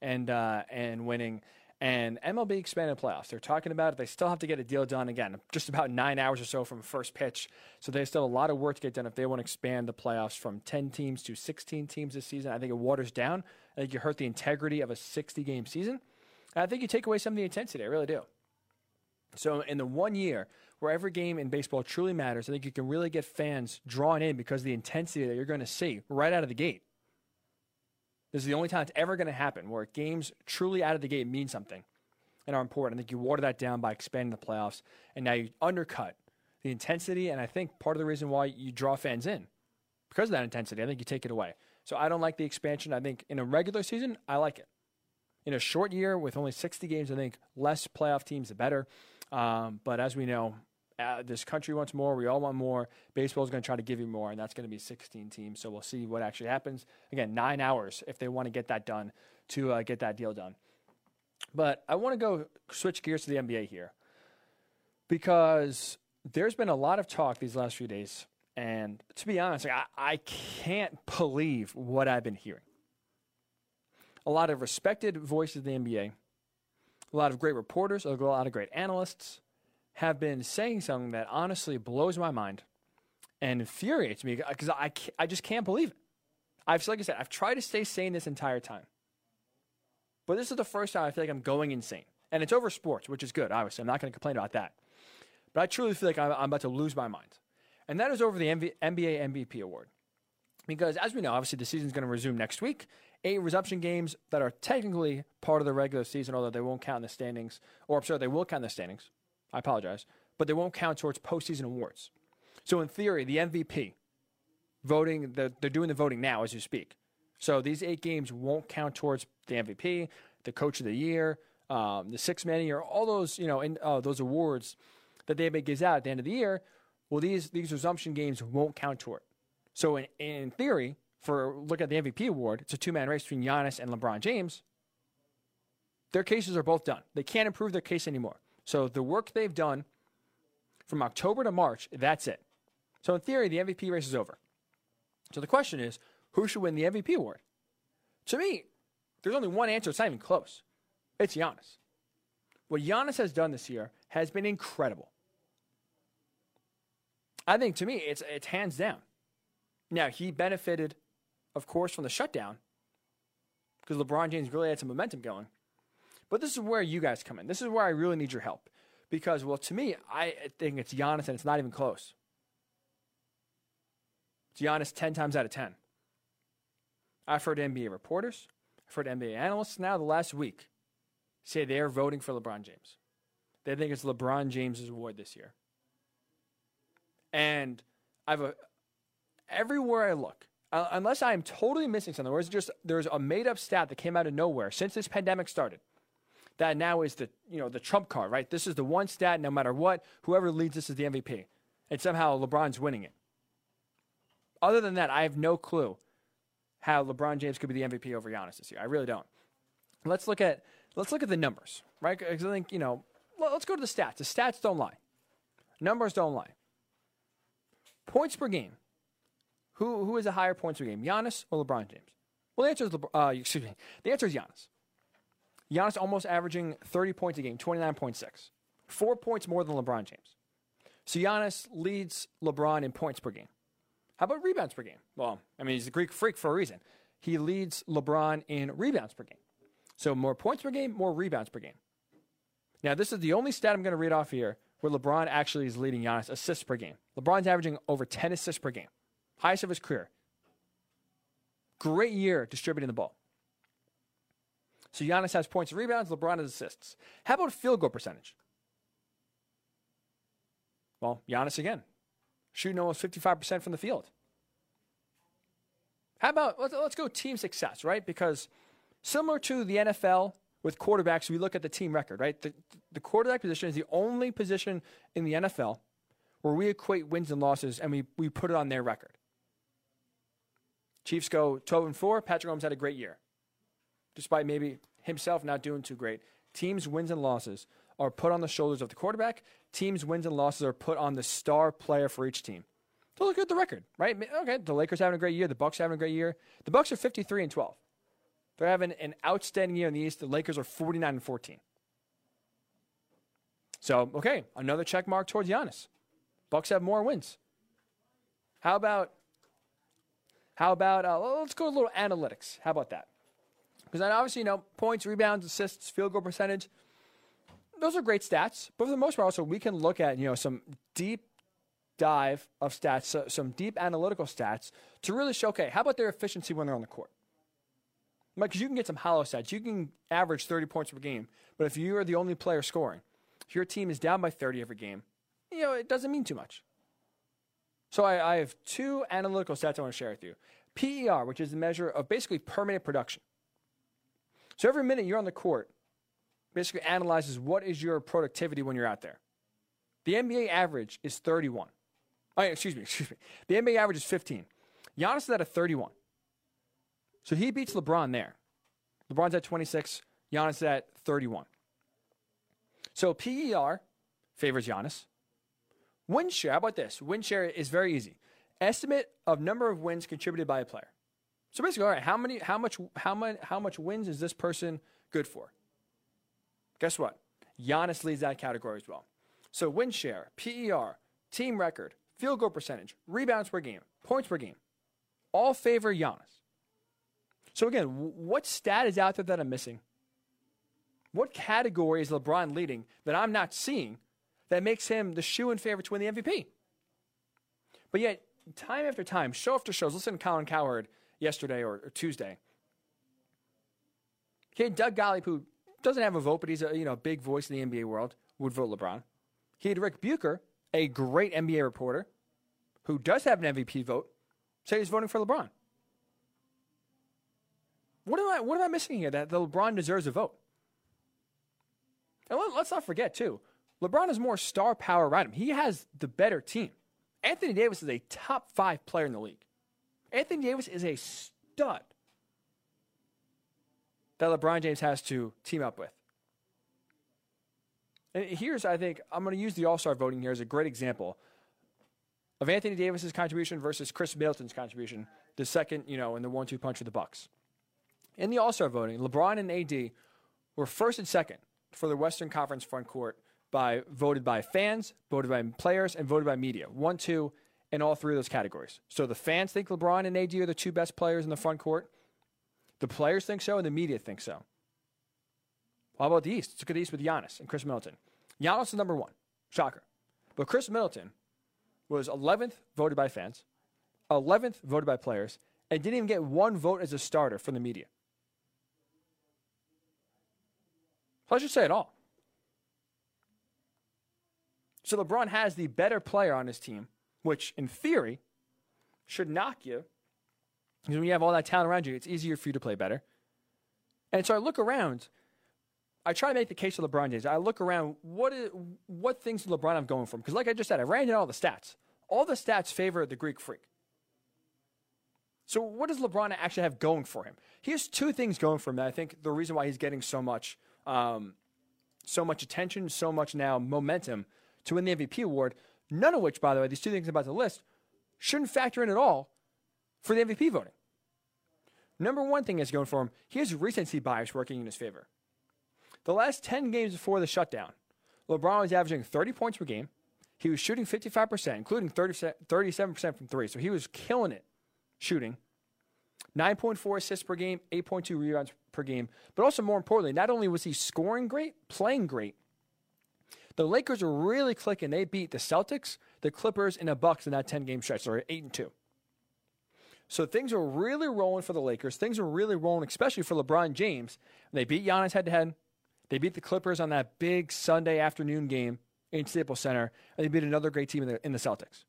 and uh, and winning. And MLB expanded playoffs. They're talking about it. They still have to get a deal done again, just about nine hours or so from first pitch. So they still have a lot of work to get done if they want to expand the playoffs from 10 teams to 16 teams this season. I think it waters down. I think you hurt the integrity of a 60 game season. I think you take away some of the intensity. I really do. So in the one year where every game in baseball truly matters, I think you can really get fans drawn in because of the intensity that you're going to see right out of the gate. This is the only time it's ever going to happen where games truly out of the gate mean something and are important. I think you water that down by expanding the playoffs, and now you undercut the intensity. And I think part of the reason why you draw fans in because of that intensity, I think you take it away. So I don't like the expansion. I think in a regular season, I like it. In a short year with only 60 games, I think less playoff teams, the better. Um, but as we know, uh, this country wants more. We all want more. Baseball is going to try to give you more, and that's going to be 16 teams. So we'll see what actually happens. Again, nine hours if they want to get that done to uh, get that deal done. But I want to go switch gears to the NBA here because there's been a lot of talk these last few days. And to be honest, I, I can't believe what I've been hearing. A lot of respected voices of the NBA, a lot of great reporters, a lot of great analysts have been saying something that honestly blows my mind and infuriates me because I, I just can't believe it. I've, like I said, I've tried to stay sane this entire time. But this is the first time I feel like I'm going insane. And it's over sports, which is good, obviously. I'm not going to complain about that. But I truly feel like I'm, I'm about to lose my mind. And that is over the MV, NBA MVP award. Because as we know, obviously the season's going to resume next week. Eight resumption games that are technically part of the regular season, although they won't count in the standings. Or I'm sorry, they will count in the standings. I apologize, but they won't count towards postseason awards. So in theory, the MVP voting, the, they're doing the voting now as you speak. So these eight games won't count towards the MVP, the Coach of the Year, um, the six man year, all those you know, in, uh, those awards that they NBA gives out at the end of the year. Well, these these resumption games won't count toward. So in in theory, for look at the MVP award, it's a two man race between Giannis and LeBron James. Their cases are both done. They can't improve their case anymore. So the work they've done from October to March, that's it. So in theory, the MVP race is over. So the question is, who should win the MVP award? To me, there's only one answer. It's not even close. It's Giannis. What Giannis has done this year has been incredible. I think to me, it's it's hands down. Now he benefited, of course, from the shutdown because LeBron James really had some momentum going. But this is where you guys come in. This is where I really need your help because, well, to me, I think it's Giannis and it's not even close. It's Giannis ten times out of ten. I've heard NBA reporters, I've heard NBA analysts now the last week say they are voting for LeBron James. They think it's LeBron James's award this year. And I've a everywhere I look, uh, unless I am totally missing something, or it's just there's a made up stat that came out of nowhere since this pandemic started. That now is the you know the trump card, right? This is the one stat. No matter what, whoever leads this is the MVP, and somehow LeBron's winning it. Other than that, I have no clue how LeBron James could be the MVP over Giannis this year. I really don't. Let's look at let's look at the numbers, right? Because I think you know, let's go to the stats. The stats don't lie. Numbers don't lie. Points per game. Who who is a higher points per game, Giannis or LeBron James? Well, the answer is uh, excuse me. The answer is Giannis. Giannis almost averaging 30 points a game, 29.6. Four points more than LeBron James. So Giannis leads LeBron in points per game. How about rebounds per game? Well, I mean, he's a Greek freak for a reason. He leads LeBron in rebounds per game. So more points per game, more rebounds per game. Now, this is the only stat I'm going to read off here where LeBron actually is leading Giannis assists per game. LeBron's averaging over 10 assists per game, highest of his career. Great year distributing the ball. So Giannis has points and rebounds, LeBron has assists. How about field goal percentage? Well, Giannis again, shooting almost 55% from the field. How about, let's, go team success, right? Because similar to the NFL with quarterbacks, we look at the team record, right? The, the quarterback position is the only position in the NFL where we equate wins and losses and we, we put it on their record. Chiefs go 12 and 4. Patrick Mahomes had a great year, despite maybe himself not doing too great. Teams' wins and losses are put on the shoulders of the quarterback. Teams' wins and losses are put on the star player for each team. So look at the record, right? Okay, the Lakers having a great year. The Bucks having a great year. The Bucks are 53 and 12. They're having an outstanding year in the East. The Lakers are 49 and 14. So, okay, another check mark towards Giannis. Bucks have more wins. How about how about uh, let's go a little analytics. How about that? Because then obviously, you know, points, rebounds, assists, field goal percentage, those are great stats. But for the most part, also we can look at you know some deep dive of stats, some deep analytical stats to really show okay, how about their efficiency when they're on the court? Because you can get some hollow stats. You can average 30 points per game, but if you are the only player scoring, if your team is down by 30 every game, you know, it doesn't mean too much. So I, I have two analytical stats I want to share with you. PER, which is the measure of basically permanent production. So every minute you're on the court, basically analyzes what is your productivity when you're out there. The NBA average is 31. Oh, excuse me, <laughs> excuse me. The NBA average is 15. Giannis is at a 31. So he beats LeBron there. LeBron's at 26, Giannis is at 31. So PER favors Giannis. Win share, how about this? Win share is very easy. Estimate of number of wins contributed by a player. So basically, all right, how many, how much, how much, how much wins is this person good for? Guess what? Giannis leads that category as well. So win share, PER, team record, field goal percentage, rebounds per game, points per game, all favor Giannis. So again, what stat is out there that I'm missing? What category is LeBron leading that I'm not seeing that makes him the shoe in favor to win the MVP? But yet, time after time, show after shows, listen to Colin Cowherd yesterday or, or Tuesday. Okay, Doug Gottlieb, who doesn't have a vote, but he's a you know big voice in the NBA world, would vote LeBron. He had Ric Bucher, a great NBA reporter, who does have an MVP vote, say he's voting for LeBron. What am I what am I missing here that the LeBron deserves a vote? And let, let's not forget, too, LeBron has more star power around him. He has the better team. Anthony Davis is a top five player in the league. Anthony Davis is a stud that LeBron James has to team up with. And here's, I think, I'm going to use the All Star voting here as a great example of Anthony Davis's contribution versus Khris Middleton's contribution, the second, you know, in the one-two punch of the Bucks. In the All Star voting, LeBron and AD were first and second for the Western Conference front court by voted by fans, voted by players, and voted by media. One, two, in all three of those categories. So the fans think LeBron and AD are the two best players in the front court. The players think so, and the media think so. How about the East? Let's look at the East with Giannis and Khris Middleton. Giannis is number one. Shocker. But Khris Middleton was 11th voted by fans, 11th voted by players, and didn't even get one vote as a starter from the media. So I should say it all. So LeBron has the better player on his team, which in theory should knock you. Because when you have all that talent around you, it's easier for you to play better. And so I look around. I try to make the case for LeBron James. I look around. What is what things does LeBron have going for him? Because like I just said, I ran in all the stats. All the stats favor the Greek freak. So what does LeBron actually have going for him? He has two things going for him that I think the reason why he's getting so much, um, so much attention, so much now momentum to win the MVP award. None of which, by the way, these two things I'm about to list shouldn't factor in at all for the MVP voting. Number one thing is going for him, he has recency bias working in his favor. The last 10 games before the shutdown, LeBron was averaging 30 points per game. He was shooting 55%, including 30, 37% from three. So he was killing it shooting. 9.4 assists per game, 8.2 rebounds per game. But also, more importantly, not only was he scoring great, playing great, the Lakers were really clicking. They beat the Celtics, the Clippers, and the Bucks in that 10 game stretch. They were 8 and 2. So things were really rolling for the Lakers. Things were really rolling, especially for LeBron James. They beat Giannis head to head. They beat the Clippers on that big Sunday afternoon game in Staples Center, and they beat another great team in the, in the Celtics.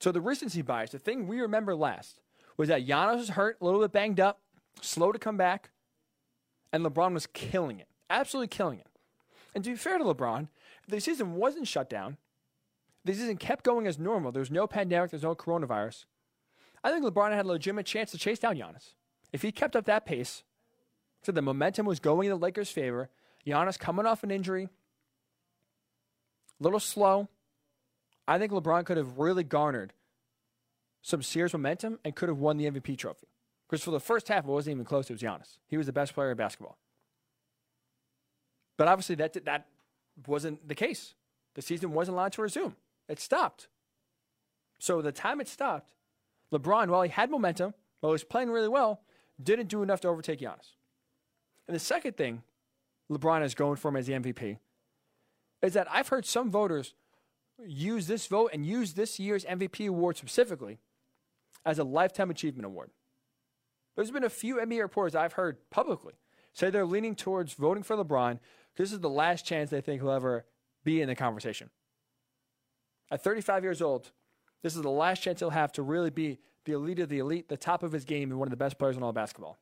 So the recency bias, the thing we remember last, was that Giannis was hurt, a little bit banged up, slow to come back, and LeBron was killing it, absolutely killing it. And to be fair to LeBron, if the season wasn't shut down, the season kept going as normal, there was no pandemic, there's no coronavirus, I think LeBron had a legitimate chance to chase down Giannis. If he kept up that pace, so the momentum was going in the Lakers' favor, Giannis coming off an injury, a little slow, I think LeBron could have really garnered some serious momentum and could have won the MVP trophy. Because for the first half, it wasn't even close. It was Giannis. He was the best player in basketball. But obviously, that that wasn't the case. The season wasn't allowed to resume. It stopped. So the time it stopped, LeBron, while he had momentum, while he was playing really well, didn't do enough to overtake Giannis. And the second thing LeBron is going for him as the MVP is that I've heard some voters use this vote and use this year's MVP award specifically as a lifetime achievement award. There's been a few NBA reporters I've heard publicly say they're leaning towards voting for LeBron this is the last chance they think he'll ever be in the conversation. At 35 years old, this is the last chance he'll have to really be the elite of the elite, the top of his game, and one of the best players in all basketball.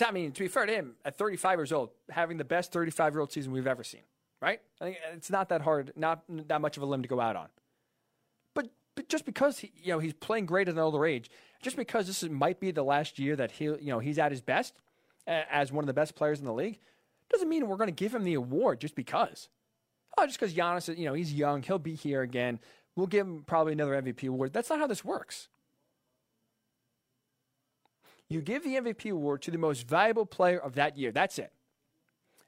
Not I mean to be fair to him, at 35 years old, having the best 35 year old season we've ever seen, right? I think it's not that hard, not that much of a limb to go out on. But but just because he, you know he's playing great at an older age, just because this is, might be the last year that he you know he's at his best, as one of the best players in the league, doesn't mean we're going to give him the award just because. Oh, just because Giannis, you know, he's young, he'll be here again. We'll give him probably another MVP award. That's not how this works. You give the MVP award to the most valuable player of that year. That's it.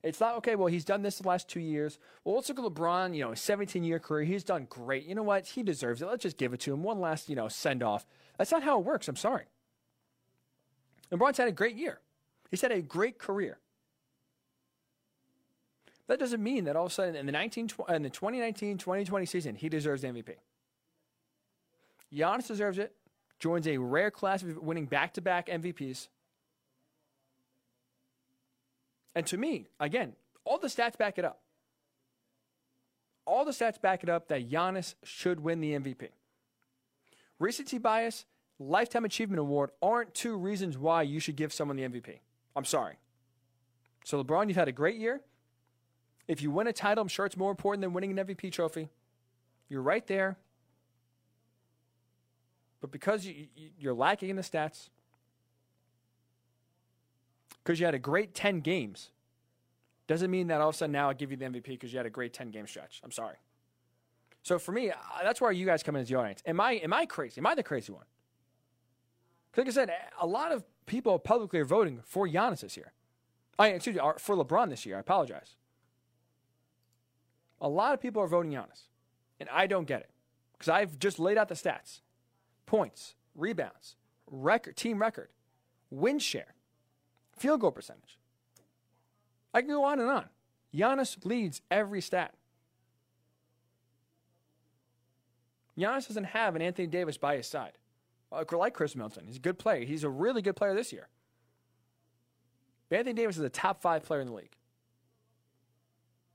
It's not okay. Well, he's done this the last two years. Well, let's look at LeBron. You know, 17 year career. He's done great. You know what? He deserves it. Let's just give it to him. One last, you know, send off. That's not how it works. I'm sorry. LeBron's had a great year. He's had a great career. That doesn't mean that all of a sudden in the, 19, in the 2019 2020 season, he deserves the MVP. Giannis deserves it, joins a rare class of winning back to back MVPs. And to me, again, all the stats back it up. All the stats back it up that Giannis should win the MVP. Recency bias, lifetime achievement award aren't two reasons why you should give someone the MVP. I'm sorry. So, LeBron, you've had a great year. If you win a title, I'm sure it's more important than winning an MVP trophy. You're right there. But because you, you're lacking in the stats, because you had a great 10 games, doesn't mean that all of a sudden now I give you the MVP because you had a great 10 game stretch. I'm sorry. So for me, that's where you guys come in as the audience. Am I, am I crazy? Am I the crazy one? Like I said, a lot of people publicly are voting for Giannis this year. I excuse me, for LeBron this year. I apologize. A lot of people are voting Giannis, and I don't get it because I've just laid out the stats: points, rebounds, record, team record, win share, field goal percentage. I can go on and on. Giannis leads every stat. Giannis doesn't have an Anthony Davis by his side, Uh, like Chris Milton. He's a good player. He's a really good player this year. Anthony Davis is a top five player in the league.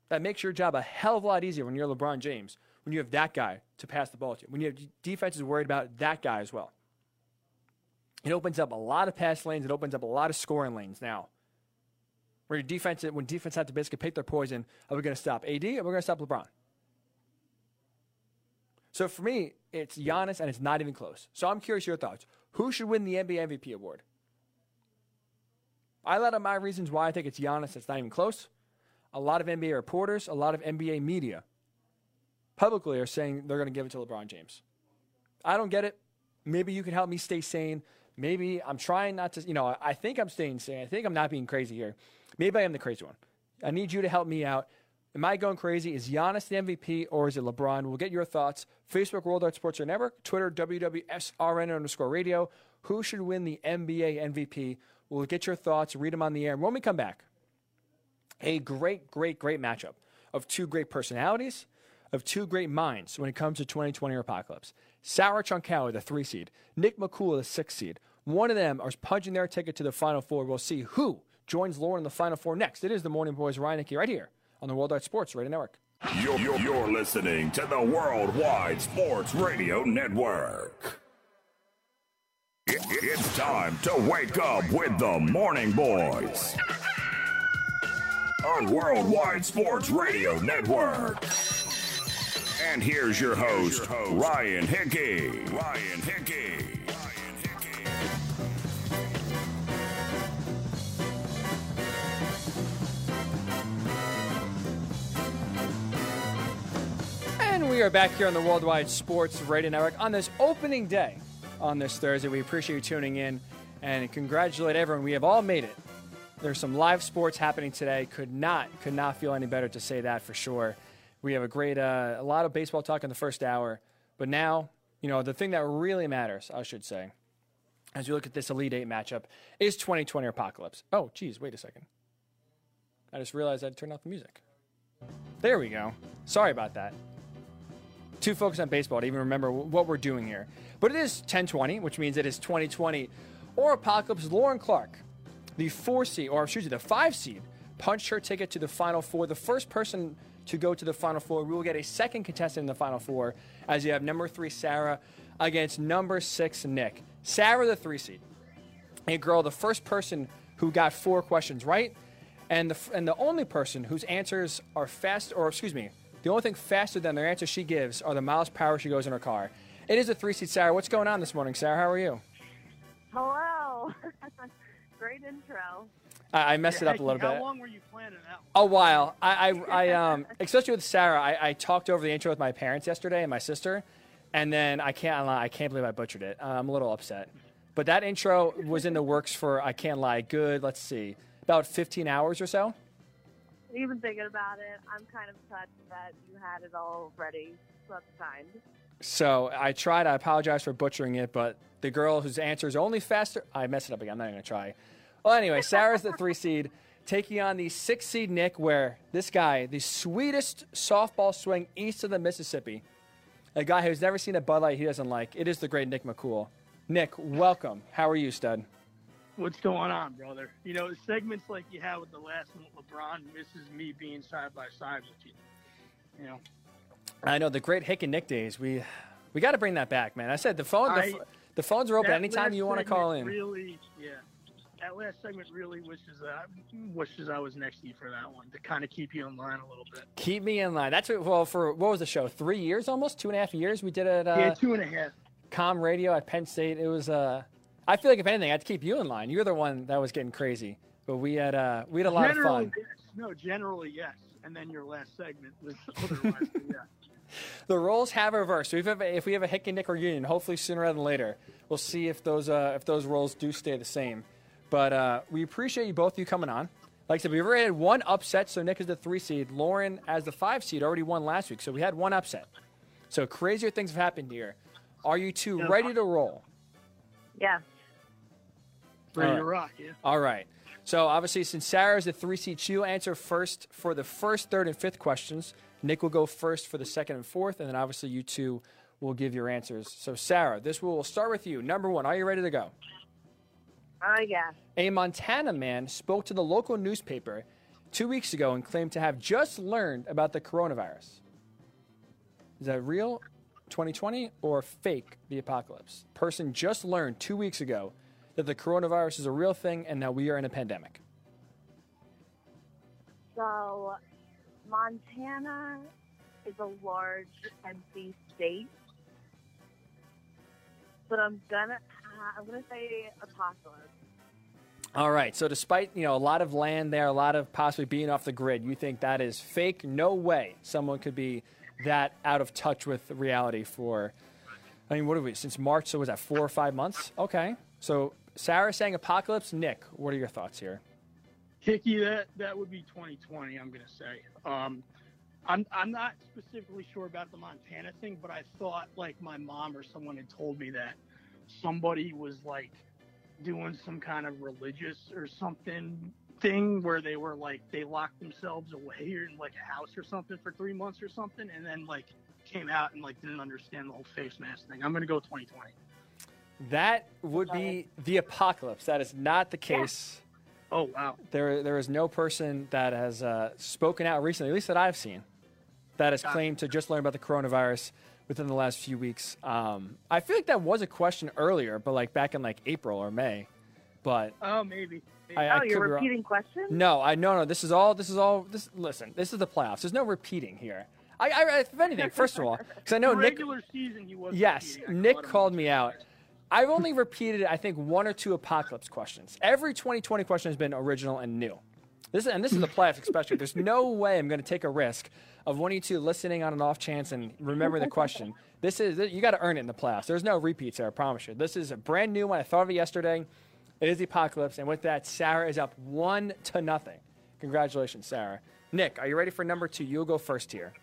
That makes your job a hell of a lot easier when you're LeBron James, when you have that guy to pass the ball to, when you have defenses worried about that guy as well. It opens up a lot of pass lanes. It opens up a lot of scoring lanes now. Where your defense, when defense have to basically pick their poison, are we going to stop AD or are we going to stop LeBron? So for me, it's Giannis, and it's not even close. So I'm curious your thoughts. Who should win the NBA MVP award? I let out my reasons why I think it's Giannis. It's not even close. A lot of NBA reporters, a lot of NBA media publicly are saying they're going to give it to LeBron James. I don't get it. Maybe you can help me stay sane. Maybe I'm trying not to, you know, I think I'm staying sane. I think I'm not being crazy here. Maybe I am the crazy one. I need you to help me out. Am I going crazy? Is Giannis the MVP or is it LeBron? We'll get your thoughts. Facebook Worldwide Sports Network, Twitter WWSRN underscore radio. Who should win the NBA MVP? We'll get your thoughts, read them on the air. And when we come back, a great, great, great matchup of two great personalities, of two great minds when it comes to 2020 Apocalypse. Sarah Tronkowski, the three seed, Nick McCool, the six seed. One of them are punching their ticket to the Final Four. We'll see who joins Lauren in the Final Four next. It is the Morning Boys Ryan Hickey right here on the Worldwide Sports Radio Network. You're, you're, you're listening to the Worldwide Sports Radio Network. It, it's time to wake up with the Morning Boys on Worldwide Sports Radio Network. And here's your host, Ryan Hickey. Ryan Hickey. We are back here on the Worldwide Sports Radio Network on this opening day on this Thursday. We appreciate you tuning in and congratulate everyone. We have all made it. There's some live sports happening today. Could not could not feel any better to say that for sure. We have a great uh, a lot of baseball talk in the first hour, but now you know the thing that really matters, I should say, as you look at this Elite Eight matchup, is 2020 Apocalypse. Oh, geez, wait a second. I just realized I'd turn off the music. There we go. Sorry about that too focused on baseball to even remember what we're doing here. But it is 1020, which means it is 2020 or Apocalypse. Lauren Clark, the four seed, or excuse me, the five seed, punched her ticket to the Final Four. The first person to go to the Final Four. We will get a second contestant in the Final Four as you have number three, Sarah, against number six, Nick. Sarah, the three seed. A girl, the first person who got four questions right, and the, and the only person whose answers are fast, or excuse me, the only thing faster than the answer she gives are the miles per hour she goes in her car. It is a three seat Sarah. What's going on this morning, Sarah? How are you? Hello. <laughs> Great intro. I, I messed it up a little How bit. How long were you planning that? A while. I, I, I um, <laughs> especially with Sarah, I, I talked over the intro with my parents yesterday and my sister, and then I can't lie, I can't believe I butchered it. Uh, I'm a little upset. But that intro was in the works for I can't lie. Good. Let's see, about 15 hours or so. Even thinking about it, I'm kind of touched that you had it all ready at the. So I tried. I apologize for butchering it, but the girl whose answer is only faster, I messed it up again. I'm not going to try. Well, anyway, Sarah's the three seed, taking on the six seed Nick, where this guy, the sweetest softball swing east of the Mississippi, a guy who's never seen a Bud Light he doesn't like. It is the great Nick McCool. Nick, welcome. How are you, stud? What's going on, brother? You know, segments like you had with the last one LeBron misses me being side by side with you. You know. I know the great Hick and Nick days. We we got to bring that back, man. I said the phone the, I- the phones are open anytime you want to call in. Really, yeah. that last segment really wishes that wishes I was next to you for that one to kind of keep you in line a little bit. Keep me in line. That's what, well for what was the show? Three years almost, two and a half years. We did it at uh, yeah, two and a half. Com Radio at Penn State. It was. Uh, I feel like if anything, I had to keep you in line. You're the one that was getting crazy, but we had uh, we had a lot generally, of fun. Yes. No, generally yes, and then your last segment was <laughs> otherwise. yeah. <laughs> The roles have reversed. So if we have a, if we have a Hick and Nick reunion, hopefully sooner rather than later, we'll see if those uh, if those roles do stay the same. But uh, we appreciate you both of you coming on. Like I said, we've already had one upset, so Nick is the three seed. Lauren, as the five seed, already won last week, so we had one upset. So crazier things have happened here. Are you two ready to roll? Yeah. Ready All to rock, yeah. All right. So obviously, since Sarah is the three seat, she'll answer first for the first, third, and fifth questions. Nick will go first for the second and fourth, and then obviously you two will give your answers. So Sarah, this will start with you. Number one, are you ready to go? Oh, yeah. A Montana man spoke to the local newspaper two weeks ago and claimed to have just learned about the coronavirus. Is that real, 2020, or fake, the apocalypse? Person just learned two weeks ago that the coronavirus is a real thing and that we are in a pandemic. So, Montana is a large, empty state. But I'm gonna, I'm gonna say apocalypse. All right. So, despite you know a lot of land there, a lot of possibly being off the grid, you think that is fake? No way someone could be that out of touch with reality for. I mean, what are we since March? So was that four or five months? Okay. So Sarah saying apocalypse. Nick, what are your thoughts here? Hickey, that that would be 2020. I'm gonna say. Um, I'm I'm not specifically sure about the Montana thing, but I thought like my mom or someone had told me that somebody was like doing some kind of religious or something thing where they were like they locked themselves away in like a house or something for three months or something, and then like came out and like didn't understand the whole face mask thing. I'm gonna go 2020. That would be the apocalypse. That is not the case. Oh wow. There, there is no person that has uh, spoken out recently, at least that I've seen, that has claimed to just learn about the coronavirus within the last few weeks. Um, I feel like that was a question earlier, but like back in like April or May. But Oh maybe. maybe. I, I oh, could you're repeating questions? No, I no no. This is all. This is all. This listen. This is the playoffs. There's no repeating here. I, I if anything, first of all, because I know Nick. regular season he was. Yes. Nick called me out. I've only repeated, I think, one or two apocalypse questions. Every 2020 question has been original and new. This and this is the playoffs, especially. There's no way I'm going to take a risk of one of you two listening on an off chance and remember the question. This is you got to earn it in the playoffs. There's no repeats there, I promise you. This is a brand new one. I thought of it yesterday. It is the apocalypse, and with that, Sarah is up one to nothing. Congratulations, Sarah. Nick, are you ready for number two? You'll go first here.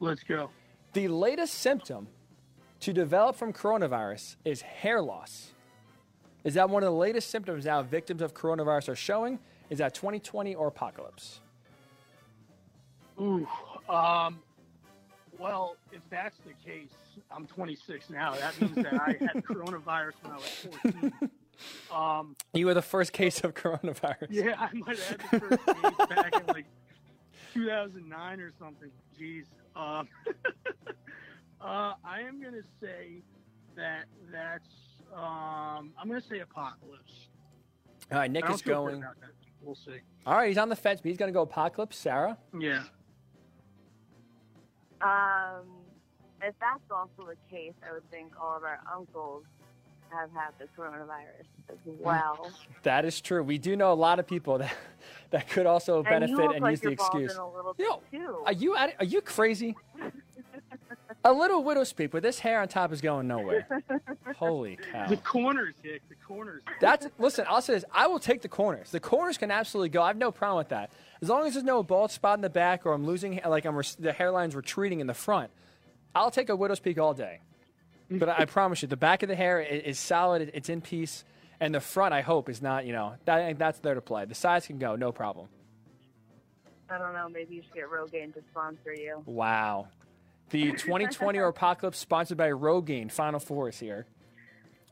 Let's go. The latest symptom to develop from coronavirus is hair loss. Is that one of the latest symptoms now victims of coronavirus are showing? Is that 2020 or apocalypse? Ooh. Um. Well, if that's the case, I'm 26 now. That means that I had <laughs> coronavirus when I was 14. Um. You were the first case of coronavirus. Yeah, I might have had the first case back in like 2009 or something. Jeez. Um. <laughs> uh, I am gonna say that that's. Um. I'm gonna say apocalypse. All right, Nick is going. We'll see. All right, he's on the fence, but he's going to go apocalypse. Sarah? Yeah. Um, if that's also the case, I would think all of our uncles have had the coronavirus as well. <laughs> That is true. We do know a lot of people that, that could also and benefit you look and like use the you're bald excuse. in a little Yo, too. Are you at- are you crazy? <laughs> a little widow's speak, but this hair on top is going nowhere. <laughs> Holy cow! The corners, Hick. The corners. That's listen. I'll say this: I will take the corners. The corners can absolutely go. I have no problem with that, as long as there's no bald spot in the back or I'm losing like I'm the hairline's retreating in the front. I'll take a widow's peak all day. But I, I promise you, the back of the hair is, is solid. It's in peace, and the front, I hope, is not. You know, that, that's there to play. The sides can go, no problem. I don't know. Maybe you should get Rogaine to sponsor you. Wow. The <laughs> 2020 apocalypse sponsored by Rogaine. Final four is here.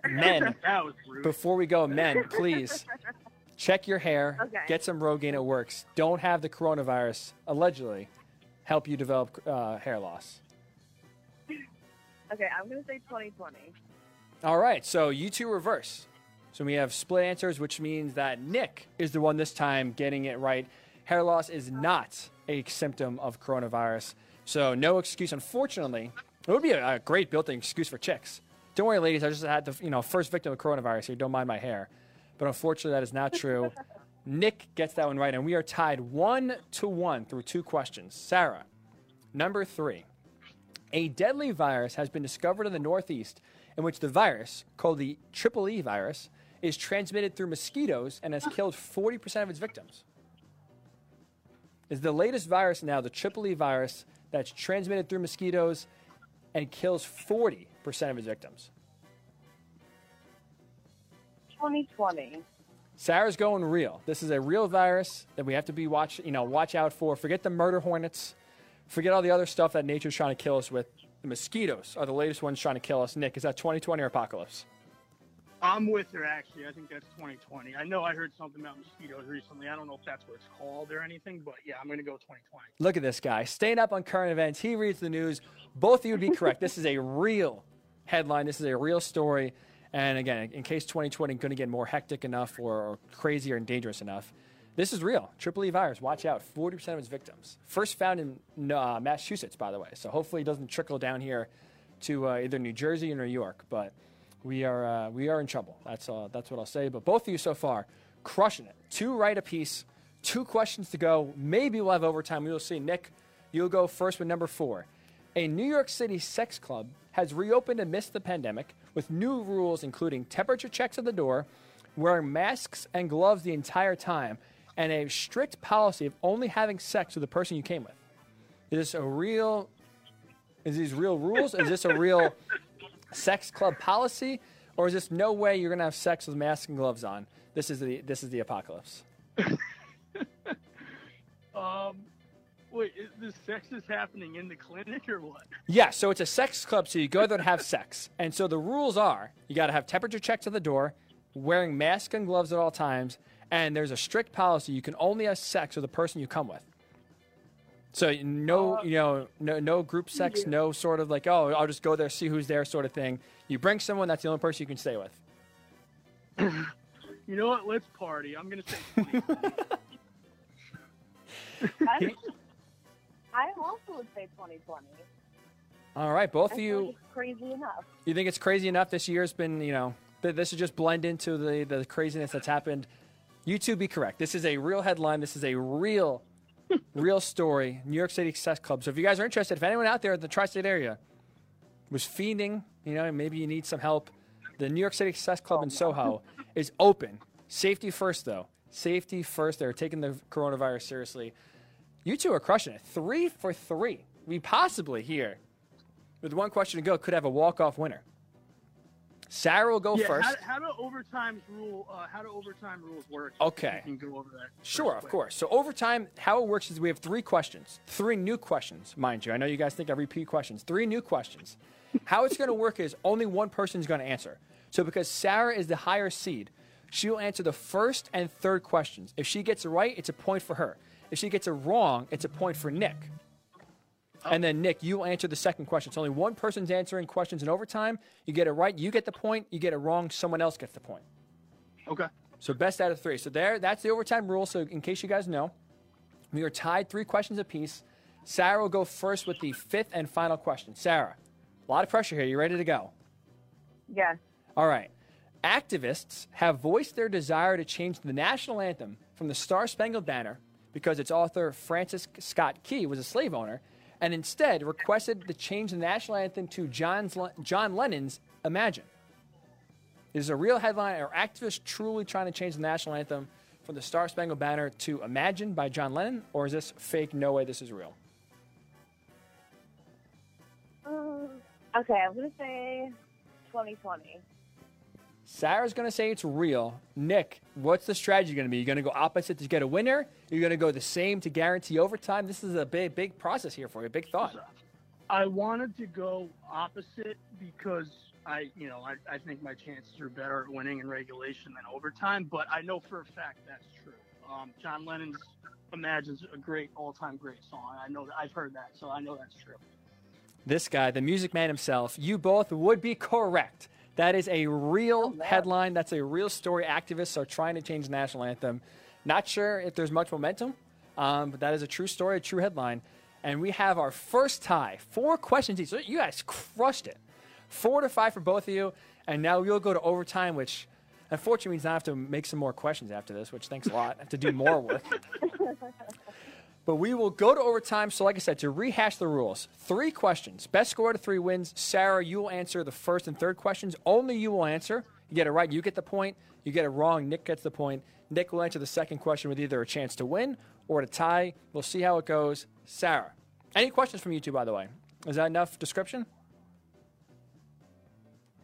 Men, <laughs> That was rude. before we go, men, please check your hair. Okay. Get some Rogaine. It works. Don't have the coronavirus allegedly help you develop uh, hair loss. Okay, I'm gonna say 2020. All right. So you two reverse. So we have split answers, which means that Nick is the one this time getting it right. Hair loss is not a symptom of coronavirus. So no excuse, unfortunately. It would be a, a great built-in excuse for chicks. Don't worry, ladies. I just had the you know first victim of coronavirus here. Don't mind my hair, but unfortunately that is not true. <laughs> Nick gets that one right, and we are tied one to one through two questions. Sarah, number three. A deadly virus has been discovered in the Northeast in which the virus, called the Triple E virus, is transmitted through mosquitoes and has killed 40% of its victims. Is the latest virus now the Triple E virus that's transmitted through mosquitoes and kills 40% of its victims? 2020. Sarah's going real. This is a real virus that we have to be watch, you know, watch out for. Forget the murder hornets. Forget all the other stuff that nature's trying to kill us with. The mosquitoes are the latest ones trying to kill us. Nick, is that 2020 or apocalypse? I'm with her actually. I think that's 2020. I know I heard something about mosquitoes recently. I don't know if that's what it's called or anything, but yeah, I'm going to go 2020. Look at this guy, staying up on current events. He reads the news. Both of you would be correct. this is a real headline. This is a real story. And again, in case 2020 going to get more hectic enough or, or crazier and dangerous enough, this is real. Triple E virus. Watch out. 40% of its victims. First found in uh, Massachusetts, by the way. So hopefully it doesn't trickle down here to uh, either New Jersey or New York. But we are uh, we are in trouble. That's uh, that's what I'll say. But both of you so far, crushing it. Two right apiece. Two questions to go. Maybe we'll have overtime. We will see. Nick, you'll go first with number four. A New York City sex club has reopened amidst the pandemic with new rules, including temperature checks at the door, wearing masks and gloves the entire time, and a strict policy of only having sex with the person you came with. Is this a real? Is these real rules? Is this a real sex club policy, or is this no way you're gonna have sex with masks and gloves on? This is the this is the apocalypse. <laughs> Um, wait, is this sex is happening in the clinic or what? Yeah, so it's a sex club, so you go there to have sex. And so the rules are you got to have temperature checks at the door, wearing masks and gloves at all times, and there's a strict policy you can only have sex with the person you come with. So uh, no, you know, no, no group sex, no sort of like, oh, I'll just go there, see who's there, sort of thing. You bring someone, that's the only person you can stay with. You know what? Let's party. I'm going to say <laughs> 2020. I, I also would say 2020. All right, both I of you, like it's crazy enough. you think it's crazy enough this year's been, you know, th- this is just blend into the, the craziness that's happened. You two be correct. This is a real headline. This is a real, real story. New York City Success Club. So if you guys are interested, if anyone out there in the tri-state area was fiending, you know, maybe you need some help, the New York City Success Club in Soho is open. Safety first, though. Safety first. They're taking the coronavirus seriously. You two are crushing it. Three for three. We possibly here, with one question to go, could have a walk-off winner. Sarah will go yeah, first. How, how do overtime rule? Uh, how do overtime rules work? Okay. You can go over that. Sure, of course. So overtime, how it works is we have three questions, three new questions, mind you. I know you guys think I repeat questions. Three new questions. how it's going to work is only one person is going to answer. So because Sarah is the higher seed, she will answer the first and third questions. If she gets it right, it's a point for her. If she gets it wrong, it's a point for Nick. And then Nick, you will answer the second question. So only one person's answering questions in overtime. You get it right, you get the point. You get it wrong, someone else gets the point. Okay. So best out of three. So there, that's the overtime rule. So in case you guys know, we are tied three questions apiece. Sarah will go first with the fifth and final question. Sarah, a lot of pressure here. You ready to go? Yes. All right. Activists have voiced their desire to change the national anthem from the Star Spangled Banner because its author, Francis Scott Key, was a slave owner, and instead requested to change the national anthem to John's, John Lennon's Imagine. Is a real headline. Are activists truly trying to change the national anthem from the Star Spangled Banner to Imagine by John Lennon, or is this fake? No way, this is real. Um, okay, I'm gonna say 2020. Sarah's going to say it's real. Nick, what's the strategy going to be? You're going to go opposite to get a winner? You're going to go the same to guarantee overtime? This is a big, big process here for you. Big thought. I wanted to go opposite because I, you know, I, I think my chances are better at winning in regulation than overtime. But I know for a fact that's true. Um, John Lennon's "Imagine's" a great all-time great song. I know that I've heard that, so I know that's true. This guy, the music man himself, you both would be correct. That is a real headline. That's a real story. Activists are trying to change the national anthem. Not sure if there's much momentum, um, but that is a true story, a true headline. And we have our first tie. Four questions each. So you guys crushed it. Four to five for both of you. And now we'll go to overtime, which unfortunately means I have to make some more questions after this, which thanks a lot. I have to do more work. <laughs> But we will go to overtime. So, like I said, to rehash the rules, three questions. Best score to three wins. Sarah, you will answer the first and third questions. Only you will answer. You get it right, you get the point. You get it wrong, Nick gets the point. Nick will answer the second question with either a chance to win or to tie. We'll see how it goes. Sarah, any questions from you two, by the way? Is that enough description?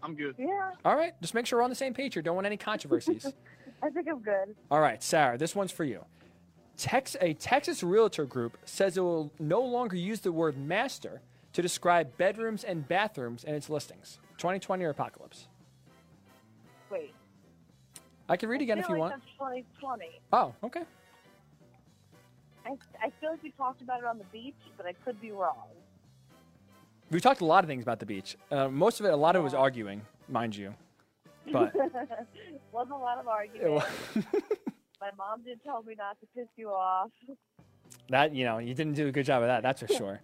I'm good. Yeah, All right, just make sure we're on the same page here. Don't want any controversies. <laughs> I think I'm good. All right, Sarah, this one's for you. Tex, a Texas realtor group says it will no longer use the word master to describe bedrooms and bathrooms in its listings. 2020 or apocalypse? Wait. I can read again I if you like want. That's 2020. Oh, okay. I, I feel like we talked about it on the beach, but I could be wrong. We talked a lot of things about the beach. Uh, most of it, a lot of it was arguing, mind you. But <laughs> Wasn't a lot of wa- <laughs> My mom did tell me not to piss you off. <laughs> that, you know, you didn't do a good job of that, that's for sure.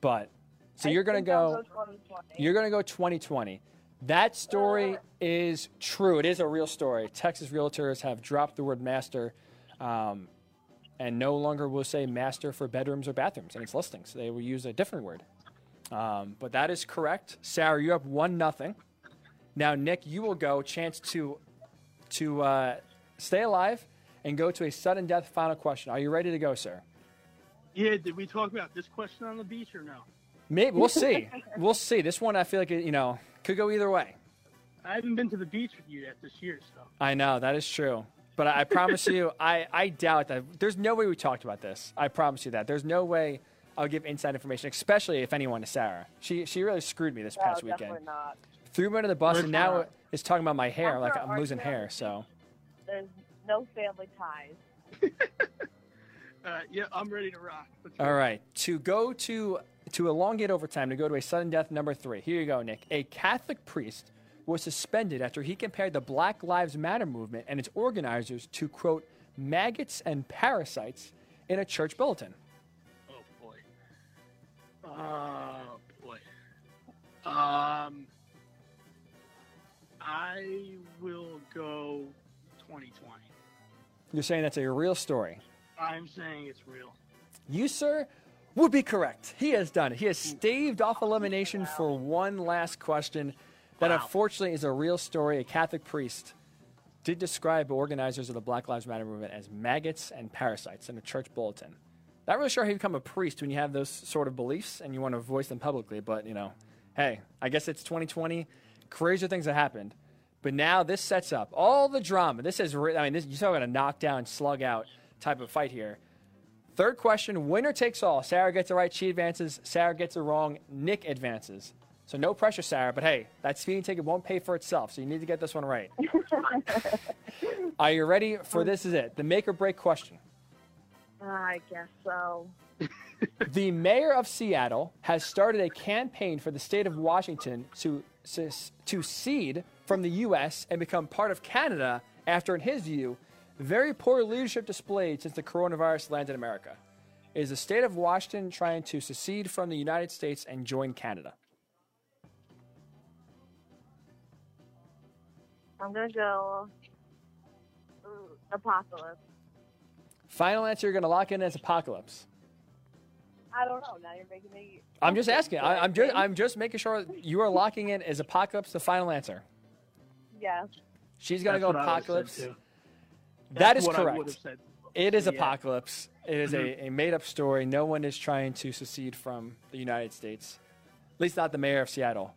But, so I you're going to think I'll go. 2020. You're going to go 2020. That story is true. It is a real story. Texas realtors have dropped the word master um, and no longer will say master for bedrooms or bathrooms in its listings. They will use a different word. Um, but that is correct. Sarah, you're up 1 nothing. Now, Nick, you will go. Chance to, to uh, stay alive and go to a sudden death final question. Are you ready to go, sir? Yeah, did we talk about this question on the beach or no? Maybe we'll see. <laughs> we'll see. This one, I feel like it, you know could go either way. I haven't been to the beach with you yet this year, so. I know that is true, but I, I promise you, <laughs> I, I doubt that. There's no way we talked about this. I promise you that. There's no way I'll give inside information, especially if anyone is Sarah. She she really screwed me this no, past weekend. definitely not. Threw me under the bus, and now Listen. is talking about my hair. After Like I'm losing hair. So There's no family ties. <laughs> Uh, yeah, I'm ready to rock. Let's go. all right, to go to to elongate overtime to go to a sudden death number three. Here you go, Nick. A Catholic priest was suspended after he compared the Black Lives Matter movement and its organizers to quote maggots and parasites in a church bulletin. Oh boy. Oh boy. Um, I will go 2020. You're saying that's a real story. I'm saying it's real. You, sir, would be correct. He has done it. He has staved off elimination for one last question that Wow. unfortunately is a real story. A Catholic priest did describe organizers of the Black Lives Matter movement as maggots and parasites in a church bulletin. Not really sure how you become a priest when you have those sort of beliefs and you want to voice them publicly, but you know, hey, I guess it's 2020. Crazier things have happened. But now this sets up all the drama. This is, I mean, this, you talk about a knockdown, slug out type of fight here. Third question, winner takes all. Sarah gets it right, she advances. Sarah gets it wrong, Nick advances. So no pressure, Sarah, but hey, that speeding ticket won't pay for itself, so you need to get this one right. <laughs> Are you ready for this? Is it the make or break question? I guess so. <laughs> The mayor of Seattle has started a campaign for the state of Washington to to cede from the U.S. and become part of Canada after, in his view, very poor leadership displayed since the coronavirus landed in America. Is the state of Washington trying to secede from the United States and join Canada? I'm gonna go uh, apocalypse. Final answer you're going to lock in as apocalypse. I don't know. Now you're making me. I'm just asking. I, I'm just I'm just making sure you are locking in as apocalypse the final answer. Yeah. She's going to That's go what I would've said, apocalypse. That's is what I correct. would have said. It is Yeah. apocalypse. It is a, a made up story. No one is trying to secede from the United States, at least not the mayor of Seattle.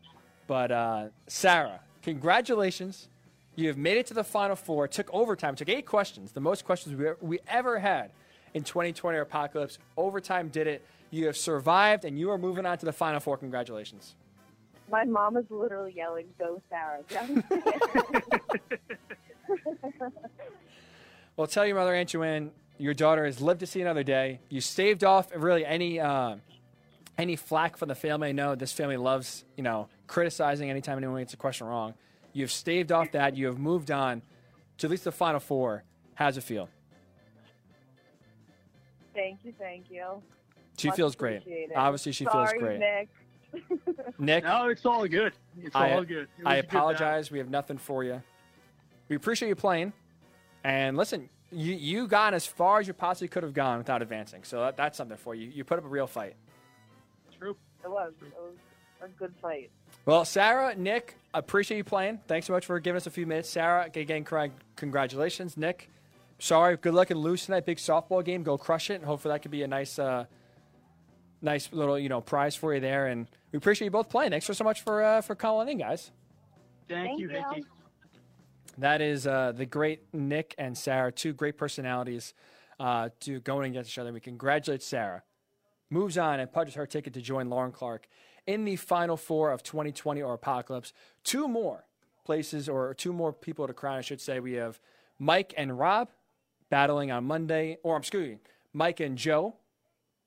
But uh, Sarah, congratulations. You have made it to the final four. It took overtime. It took eight questions, the most questions we, we ever had in 2020 Apocalypse. Overtime did it. You have survived, and you are moving on to the final four. Congratulations. My mom is literally yelling, "Go Sarah!" <laughs> Well, tell your mother, Aunt Joanne, your daughter has lived to see another day. You staved off really any uh, any flack from the family. I know this family loves, you know, criticizing anytime anyone gets a question wrong. You have staved off that. You have moved on to at least the Final Four. How's it feel? Thank you, thank you. She Much feels great. Obviously, she Sorry, feels great. Nick. <laughs> Nick, No, it's all good. It's I- all good. It I was a good apologize. We have nothing for you. We appreciate you playing. And listen, you you got as far as you possibly could have gone without advancing. So that, that's something for you. You put up a real fight. True. It was. It was a good fight. Well, Sarah, Nick, appreciate you playing. Thanks so much for giving us a few minutes. Sarah, again, congr- congratulations. Nick, sorry. Good luck in lose tonight. Big softball game. Go crush it. And hopefully that could be a nice, uh, nice little you know prize for you there. And we appreciate you both playing. Thanks so much for uh, for calling in, guys. Thank, Thank you, you. Hickey. That is uh, the great Nick and Sarah, two great personalities uh, to going against each other. We congratulate Sarah. Moves on and punches her ticket to join Lauren Clark in the final four of 2020 or Apocalypse. Two more places, or two more people to crown, I should say. We have Mike and Rob battling on Monday, or excuse me, Mike and Joe,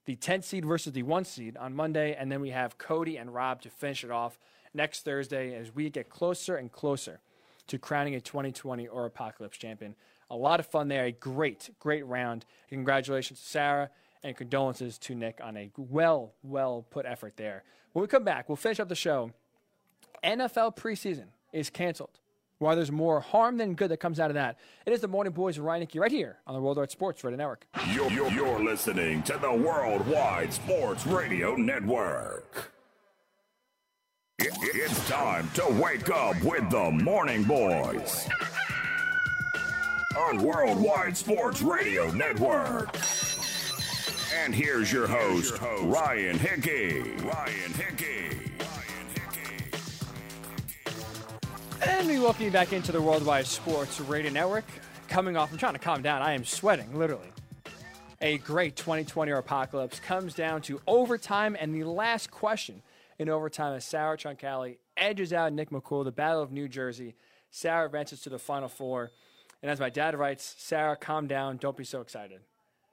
the 10 seed versus the 1 seed on Monday. And then we have Cody and Rob to finish it off next Thursday as we get closer and closer to crowning a 2020 or Apocalypse champion. A lot of fun there. A great, great round. Congratulations to Sarah and condolences to Nick on a well, well put effort there. When we come back, we'll finish up the show. NFL preseason is canceled. While there's more harm than good that comes out of that, it is the Morning Boys Ryan Hickey right here on the Worldwide Sports Radio Network. You're, you're, you're listening to the Worldwide Sports Radio Network. It- it's time to wake up with the Morning Boys on Worldwide Sports Radio Network. And here's your host, Ryan Hickey. Ryan Hickey. And we welcome you back into the Worldwide Sports Radio Network. Coming off, I'm trying to calm down. I am sweating, literally. A great 2020 apocalypse comes down to overtime, and the last question in overtime is Sarah Troncali edges out Nick McCool, the Battle of New Jersey. Sarah advances to the Final Four. And as my dad writes, Sarah, calm down. Don't be so excited.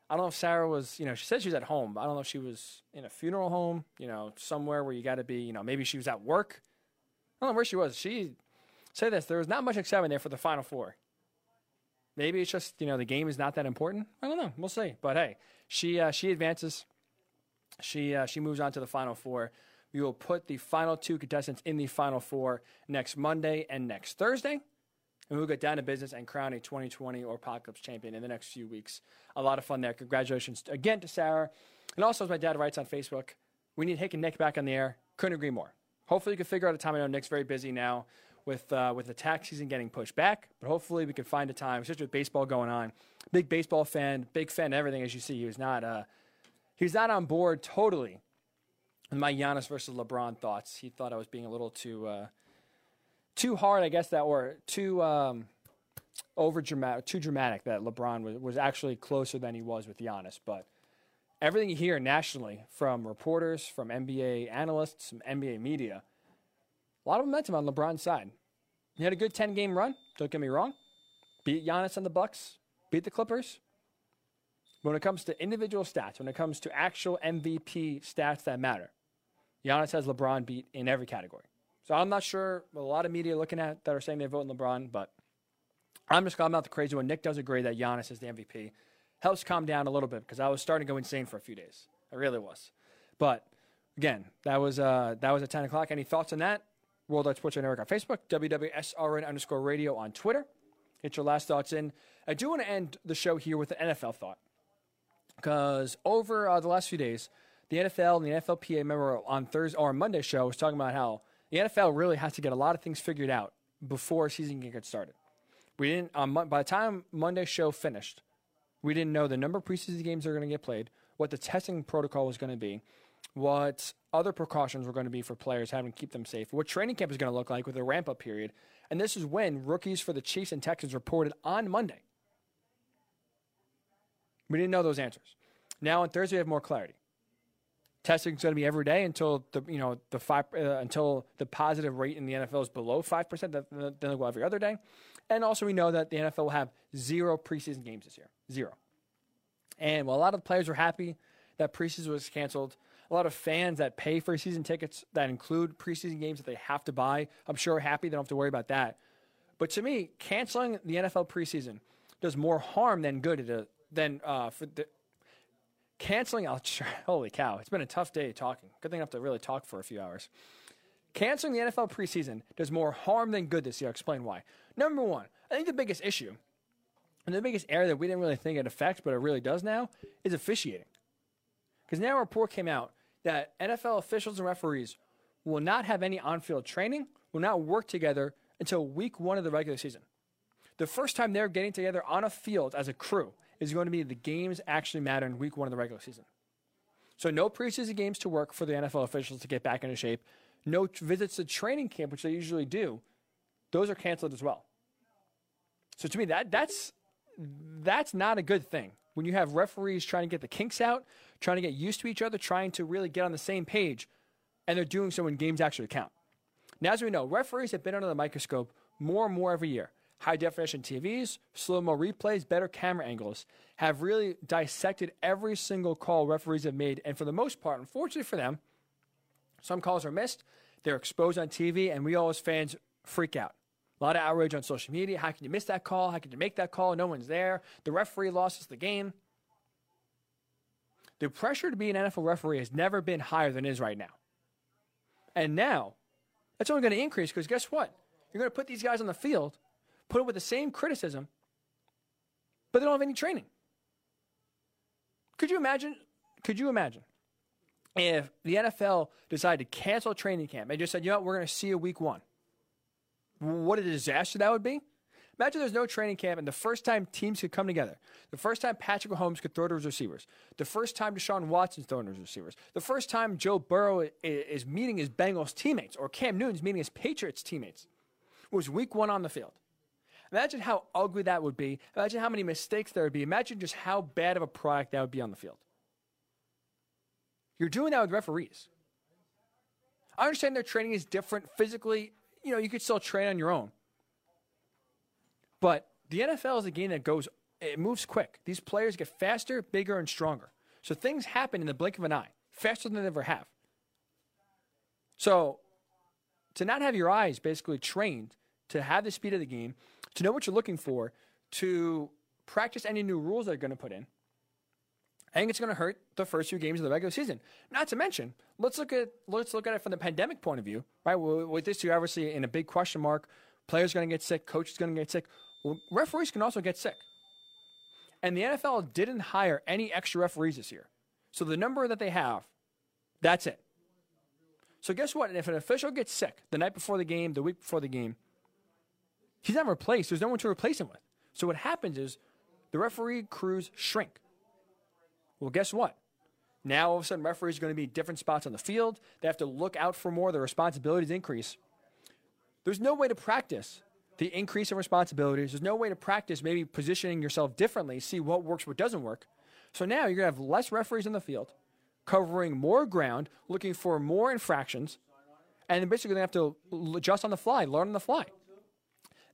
I don't know if Sarah was, you know, she said she was at home. I don't know if she was in a funeral home, you know, somewhere where you got to be, you know, maybe she was at work. I don't know where she was. She say this: there was not much excitement there for the Final Four. Maybe it's just you know the game is not that important. I don't know. We'll see. But hey, she uh, she advances. She uh, she moves on to the Final Four. We will put the final two contestants in the Final Four next Monday and next Thursday. And we'll get down to business and crown a 2020 or Apocalypse champion in the next few weeks. A lot of fun there. Congratulations again to Sarah. And also, as my dad writes on Facebook, we need Hick and Nick back on the air. Couldn't agree more. Hopefully, you can figure out a time. I know Nick's very busy now with uh, with the tax season getting pushed back, but hopefully we can find a time, especially with baseball going on. Big baseball fan, big fan of everything. As you see, he was not uh, he was not on board totally with my Giannis versus LeBron thoughts. He thought I was being a little too uh, too hard, I guess that, or too um, over dramatic, too dramatic. That LeBron was was actually closer than he was with Giannis, but. Everything you hear nationally from reporters, from NBA analysts, from NBA media, a lot of momentum on LeBron's side. He had a good 10 game run, don't get me wrong. Beat Giannis and the Bucks, beat the Clippers. When it comes to individual stats, when it comes to actual MVP stats that matter, Giannis has LeBron beat in every category. So I'm not sure a lot of media looking at that are saying they're voting LeBron, but I'm just I'm not the crazy one. Nick does agree that Giannis is the MVP. Helps calm down a little bit because I was starting to go insane for a few days. I really was. But again, that was uh, that was at 10 o'clock. Any thoughts on that? Worldwide Sports Network on Facebook, WWSRN underscore radio on Twitter. Get your last thoughts in. I do want to end the show here with an NFL thought. Because over uh, the last few days, the NFL and the NFLPA, member on Thursday or Monday show, was talking about how the NFL really has to get a lot of things figured out before season can get started. We didn't, um, by the time Monday show finished, we didn't know the number of preseason games that are going to get played, what the testing protocol was going to be, what other precautions were going to be for players having to keep them safe, what training camp is going to look like with a ramp up period. And this is when rookies for the Chiefs and Texans reported on Monday. We didn't know those answers. Now on Thursday, we have more clarity. Testing is going to be every day until the you know the five uh, until the positive rate in the NFL is below five percent. Then they'll go every other day, and also we know that the NFL will have zero preseason games this year, zero. And while a lot of players were happy that preseason was canceled. A lot of fans that pay for season tickets that include preseason games that they have to buy, I'm sure are happy. They don't have to worry about that. But to me, canceling the NFL preseason does more harm than good. To, than uh, for the canceling. I'll, <laughs> holy cow! It's been a tough day talking. Good thing I have to really talk for a few hours. Canceling the NFL preseason does more harm than good this year. I'll explain why. Number one, I think the biggest issue and the biggest area that we didn't really think it affects, but it really does now, is officiating. Because now a report came out that NFL officials and referees will not have any on field training, will not work together until week one of the regular season. The first time they're getting together on a field as a crew is going to be the games actually matter in week one of the regular season. So, no preseason games to work for the NFL officials to get back into shape. No visits to training camp, which they usually do. Those are canceled as well. So, to me, that that's that's not a good thing. When you have referees trying to get the kinks out, trying to get used to each other, trying to really get on the same page, and they're doing so when games actually count. Now, as we know, referees have been under the microscope more and more every year. High definition TVs, slow mo replays, better camera angles have really dissected every single call referees have made. And for the most part, unfortunately for them, some calls are missed. They're exposed on TV, and we all as fans freak out. A lot of outrage on social media. How can you miss that call? How can you make that call? No one's there. The referee loses the game. The pressure to be an NFL referee has never been higher than it is right now. And now, that's only going to increase because guess what? You're going to put these guys on the field, put it with the same criticism, but they don't have any training. Could you imagine? Could you imagine if the NFL decided to cancel training camp and just said, you know what, we're going to see you week one? what a disaster that would be. Imagine there's no training camp, and the first time teams could come together, the first time Patrick Mahomes could throw to his receivers, the first time Deshaun Watson's throwing to his receivers, the first time Joe Burrow is meeting his Bengals teammates, or Cam Newton's meeting his Patriots teammates, was week one on the field. Imagine how ugly that would be. Imagine how many mistakes there would be. Imagine just how bad of a product that would be on the field. You're doing that with referees. I understand their training is different physically you know, you could still train on your own. But the NFL is a game that goes, it moves quick. These players get faster, bigger, and stronger. So things happen in the blink of an eye, faster than they ever have. So to not have your eyes basically trained to have the speed of the game, to know what you're looking for, to practice any new rules they're going to put in, I think it's going to hurt the first few games of the regular season. Not to mention, let's look at let's look at it from the pandemic point of view, right? With this year, obviously, in a big question mark, players going to get sick, coaches going to get sick, referees can also get sick. And the NFL didn't hire any extra referees this year, so the number that they have, that's it. So guess what? If an official gets sick the night before the game, the week before the game, he's not replaced. There's no one to replace him with. So what happens is the referee crews shrink. Well, guess what? Now all of a sudden referees are going to be different spots on the field. They have to look out for more. The responsibilities increase. There's no way to practice the increase in responsibilities. There's no way to practice maybe positioning yourself differently, see what works, what doesn't work. So now you're going to have less referees in the field, covering more ground, looking for more infractions, and then basically to have to adjust on the fly, learn on the fly.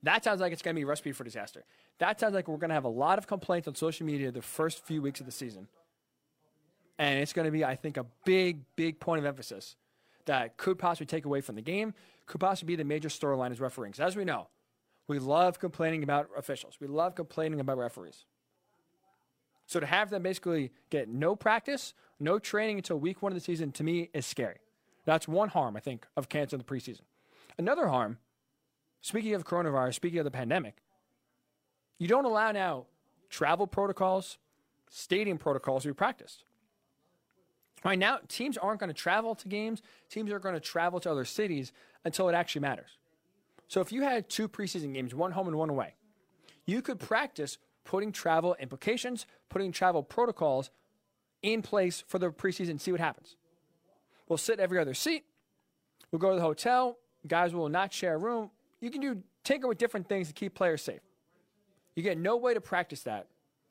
That sounds like it's going to be a recipe for disaster. That sounds like we're going to have a lot of complaints on social media the first few weeks of the season. And it's going to be, I think, a big, big point of emphasis that could possibly take away from the game, could possibly be the major storyline is refereeing. As we know, we love complaining about officials. We love complaining about referees. So to have them basically get no practice, no training until week one of the season, to me, is scary. That's one harm, I think, of canceling the preseason. Another harm, speaking of coronavirus, speaking of the pandemic, you don't allow now travel protocols, stadium protocols to be practiced. Right now, teams aren't going to travel to games. Teams are going to travel to other cities until it actually matters. So if you had two preseason games, one home and one away, you could practice putting travel implications, putting travel protocols in place for the preseason, see what happens. We'll sit every other seat. We'll go to the hotel. Guys will not share a room. You can do tinker with different things to keep players safe. You get no way to practice that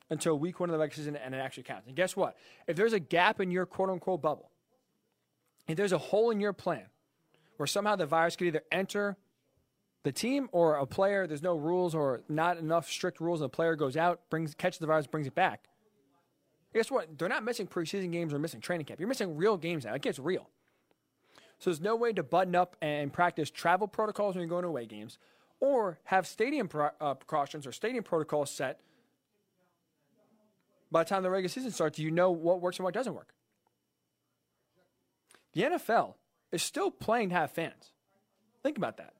until week one of the regular season and it actually counts. And guess what? If there's a gap in your quote unquote bubble, if there's a hole in your plan where somehow the virus could either enter the team or a player, there's no rules or not enough strict rules, and the player goes out, brings catches the virus, brings it back. Guess what? They're not missing preseason games or missing training camp. You're missing real games now. It gets real. So there's no way to button up and practice travel protocols when you're going to away games, or have stadium pro- uh, precautions or stadium protocols set. By the time the regular season starts, do you know what works and what doesn't work. The NFL is still playing to have fans. Think about that.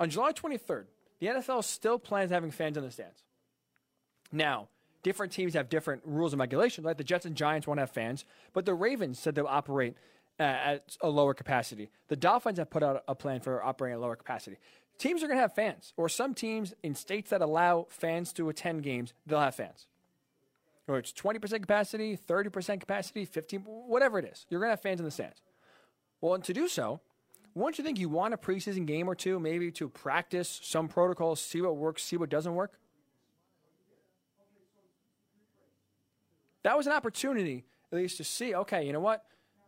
On July 23rd, the NFL still plans having fans in the stands. Now, different teams have different rules and regulations. Like the Jets and Giants won't have fans, but the Ravens said they'll operate uh, at a lower capacity. The Dolphins have put out a plan for operating at a lower capacity. Teams are going to have fans, or some teams in states that allow fans to attend games, they'll have fans. Or it's 20% capacity, 30% capacity, 15, whatever it is. You're going to have fans in the stands. Well, and to do so, won't you think you want a preseason game or two, maybe to practice some protocols, see what works, see what doesn't work? That was an opportunity, at least, to see. Okay, you know what?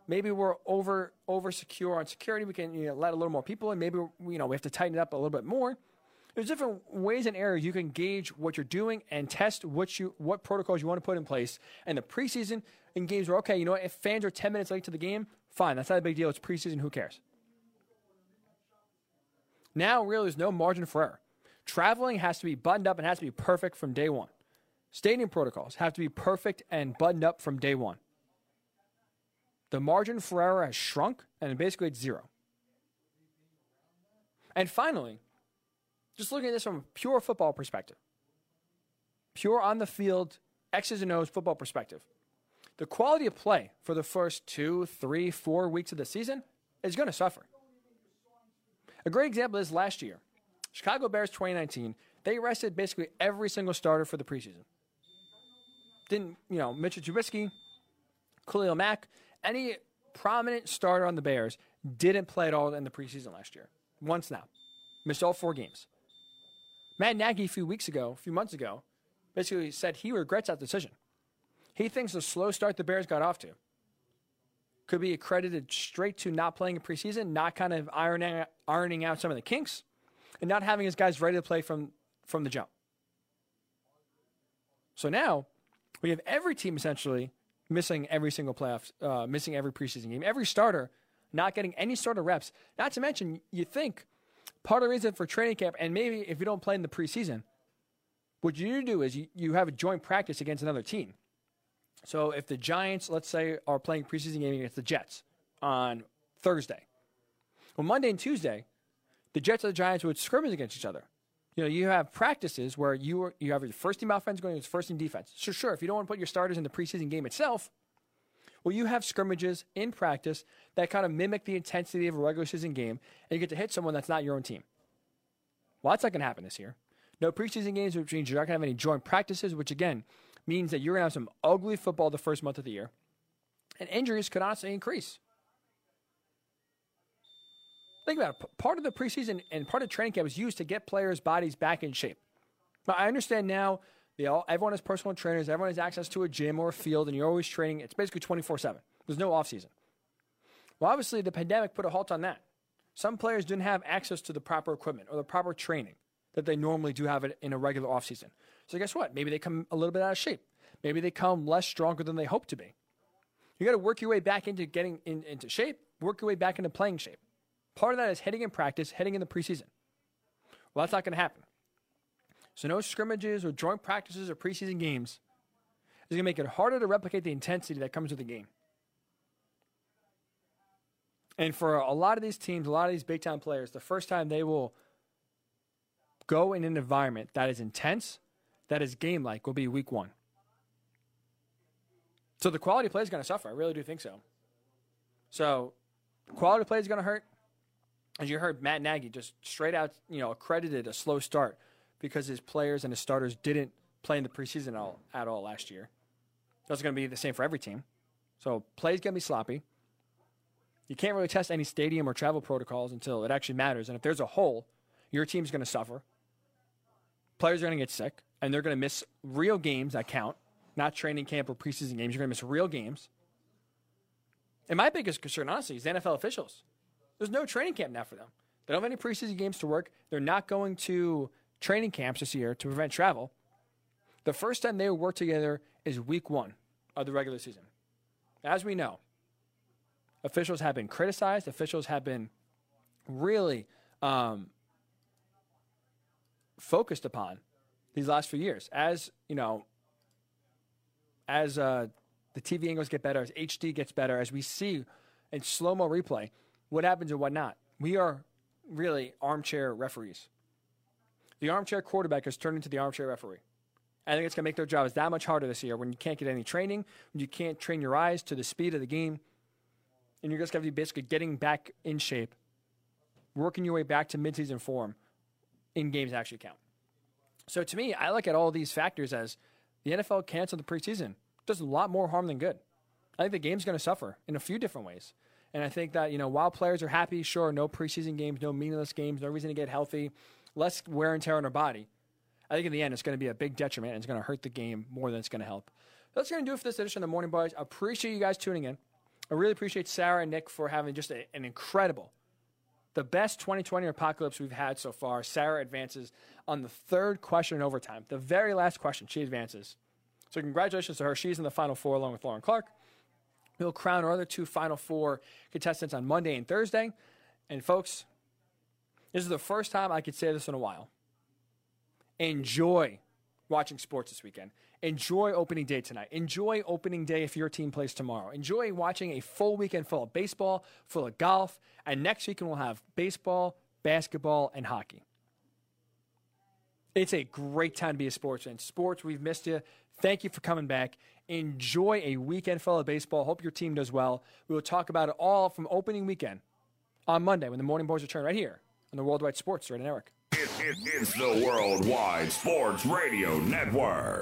Maybe we're over over secure on security. We can you know, let a little more people in. Maybe you know we have to tighten it up a little bit more. There's different ways and areas you can gauge what you're doing and test what you what protocols you want to put in place. And the preseason in games where okay, you know what? If fans are 10 minutes late to the game, fine. That's not a big deal. It's preseason. Who cares? Now, really, there's no margin for error. Traveling has to be buttoned up and has to be perfect from day one. Stadium protocols have to be perfect and buttoned up from day one. The margin for error has shrunk, and basically it's zero. And finally, just looking at this from a pure football perspective, pure on the field, X's and O's football perspective, the quality of play for the first two, three, four weeks of the season is going to suffer. A great example is last year. Chicago Bears 2019, they rested basically every single starter for the preseason. Didn't, you know, Mitchell Trubisky, Khalil Mack, any prominent starter on the Bears didn't play at all in the preseason last year. One snap. Missed all four games. Matt Nagy, a few weeks ago, a few months ago, basically said he regrets that decision. He thinks the slow start the Bears got off to could be accredited straight to not playing in preseason, not kind of ironing, ironing out some of the kinks, and not having his guys ready to play from, from the jump. So now we have every team essentially missing every single playoff, uh, missing every preseason game, every starter not getting any sort of reps. Not to mention, you think part of the reason for training camp, and maybe if you don't play in the preseason, what you do is you, you have a joint practice against another team. So if the Giants, let's say, are playing preseason game against the Jets on Thursday, well, Monday and Tuesday, the Jets and the Giants would scrimmage against each other. You know, you have practices where you are, you have your first team offense going against first team defense. So sure, if you don't want to put your starters in the preseason game itself, well, you have scrimmages in practice that kind of mimic the intensity of a regular season game, and you get to hit someone that's not your own team. Well, that's not going to happen this year. No preseason games, which means you're not going to have any joint practices, which again means that you're going to have some ugly football the first month of the year, and injuries could honestly increase. Think about it. Part of the preseason and part of training camp is used to get players' bodies back in shape. Now, I understand now they all, everyone has personal trainers, everyone has access to a gym or a field, and you're always training. It's basically 24 7. There's no off season. Well, obviously, the pandemic put a halt on that. Some players didn't have access to the proper equipment or the proper training that they normally do have in a regular off season. So guess what? Maybe they come a little bit out of shape. Maybe they come less stronger than they hope to be. You got to work your way back into getting in, into shape, work your way back into playing shape. Part of that is hitting in practice, hitting in the preseason. Well, that's not going to happen. So no scrimmages or joint practices or preseason games is going to make it harder to replicate the intensity that comes with the game. And for a lot of these teams, a lot of these big time players, the first time they will go in an environment that is intense, that is game like, will be week one. So the quality play is going to suffer. I really do think so. So quality play is going to hurt. As you heard, Matt Nagy just straight out, you know, accredited a slow start because his players and his starters didn't play in the preseason at all, at all last year. That's going to be the same for every team. So play's going to be sloppy. You can't really test any stadium or travel protocols until it actually matters. And if there's a hole, your team's going to suffer. Players are going to get sick, and they're going to miss real games that count, not training camp or preseason games. You're going to miss real games. And my biggest concern, honestly, is NFL officials. There's no training camp now for them. They don't have any preseason games to work. They're not going to training camps this year to prevent travel. The first time they work together is week one of the regular season. As we know, officials have been criticized, officials have been really um, focused upon these last few years. As, you know, as uh, the TV angles get better, as HD gets better, as we see in slow mo replay what happens and what not. We are really armchair referees. The armchair quarterback has turned into the armchair referee. I think it's going to make their jobs that much harder this year when you can't get any training, when you can't train your eyes to the speed of the game, and you're just going to be basically getting back in shape, working your way back to midseason form in games that actually count. So to me, I look at all these factors as the NFL canceled the preseason. Does a lot more harm than good. I think the game's going to suffer in a few different ways. And I think that, you know, while players are happy, sure, no preseason games, no meaningless games, no reason to get healthy, less wear and tear on our body. I think in the end, it's going to be a big detriment and it's going to hurt the game more than it's going to help. That's going to do it for this edition of the Morning Boys. I appreciate you guys tuning in. I really appreciate Sarah and Nick for having just a, an incredible, the best 2020 apocalypse we've had so far. Sarah advances on the third question in overtime, the very last question. She advances. So congratulations to her. She's in the final four along with Lauren Clark. We'll crown our other two Final Four contestants on Monday and Thursday. And folks, this is the first time I could say this in a while. Enjoy watching sports this weekend. Enjoy opening day tonight. Enjoy opening day if your team plays tomorrow. Enjoy watching a full weekend full of baseball, full of golf, and next weekend we'll have baseball, basketball, and hockey. It's a great time to be a sports fan. Sports, we've missed you. Thank you for coming back. Enjoy a weekend full of baseball. Hope your team does well. We will talk about it all from opening weekend on Monday when the Morning Boys return right here on the Worldwide Sports. Right, Eric. It, it, it's the Worldwide Sports Radio Network.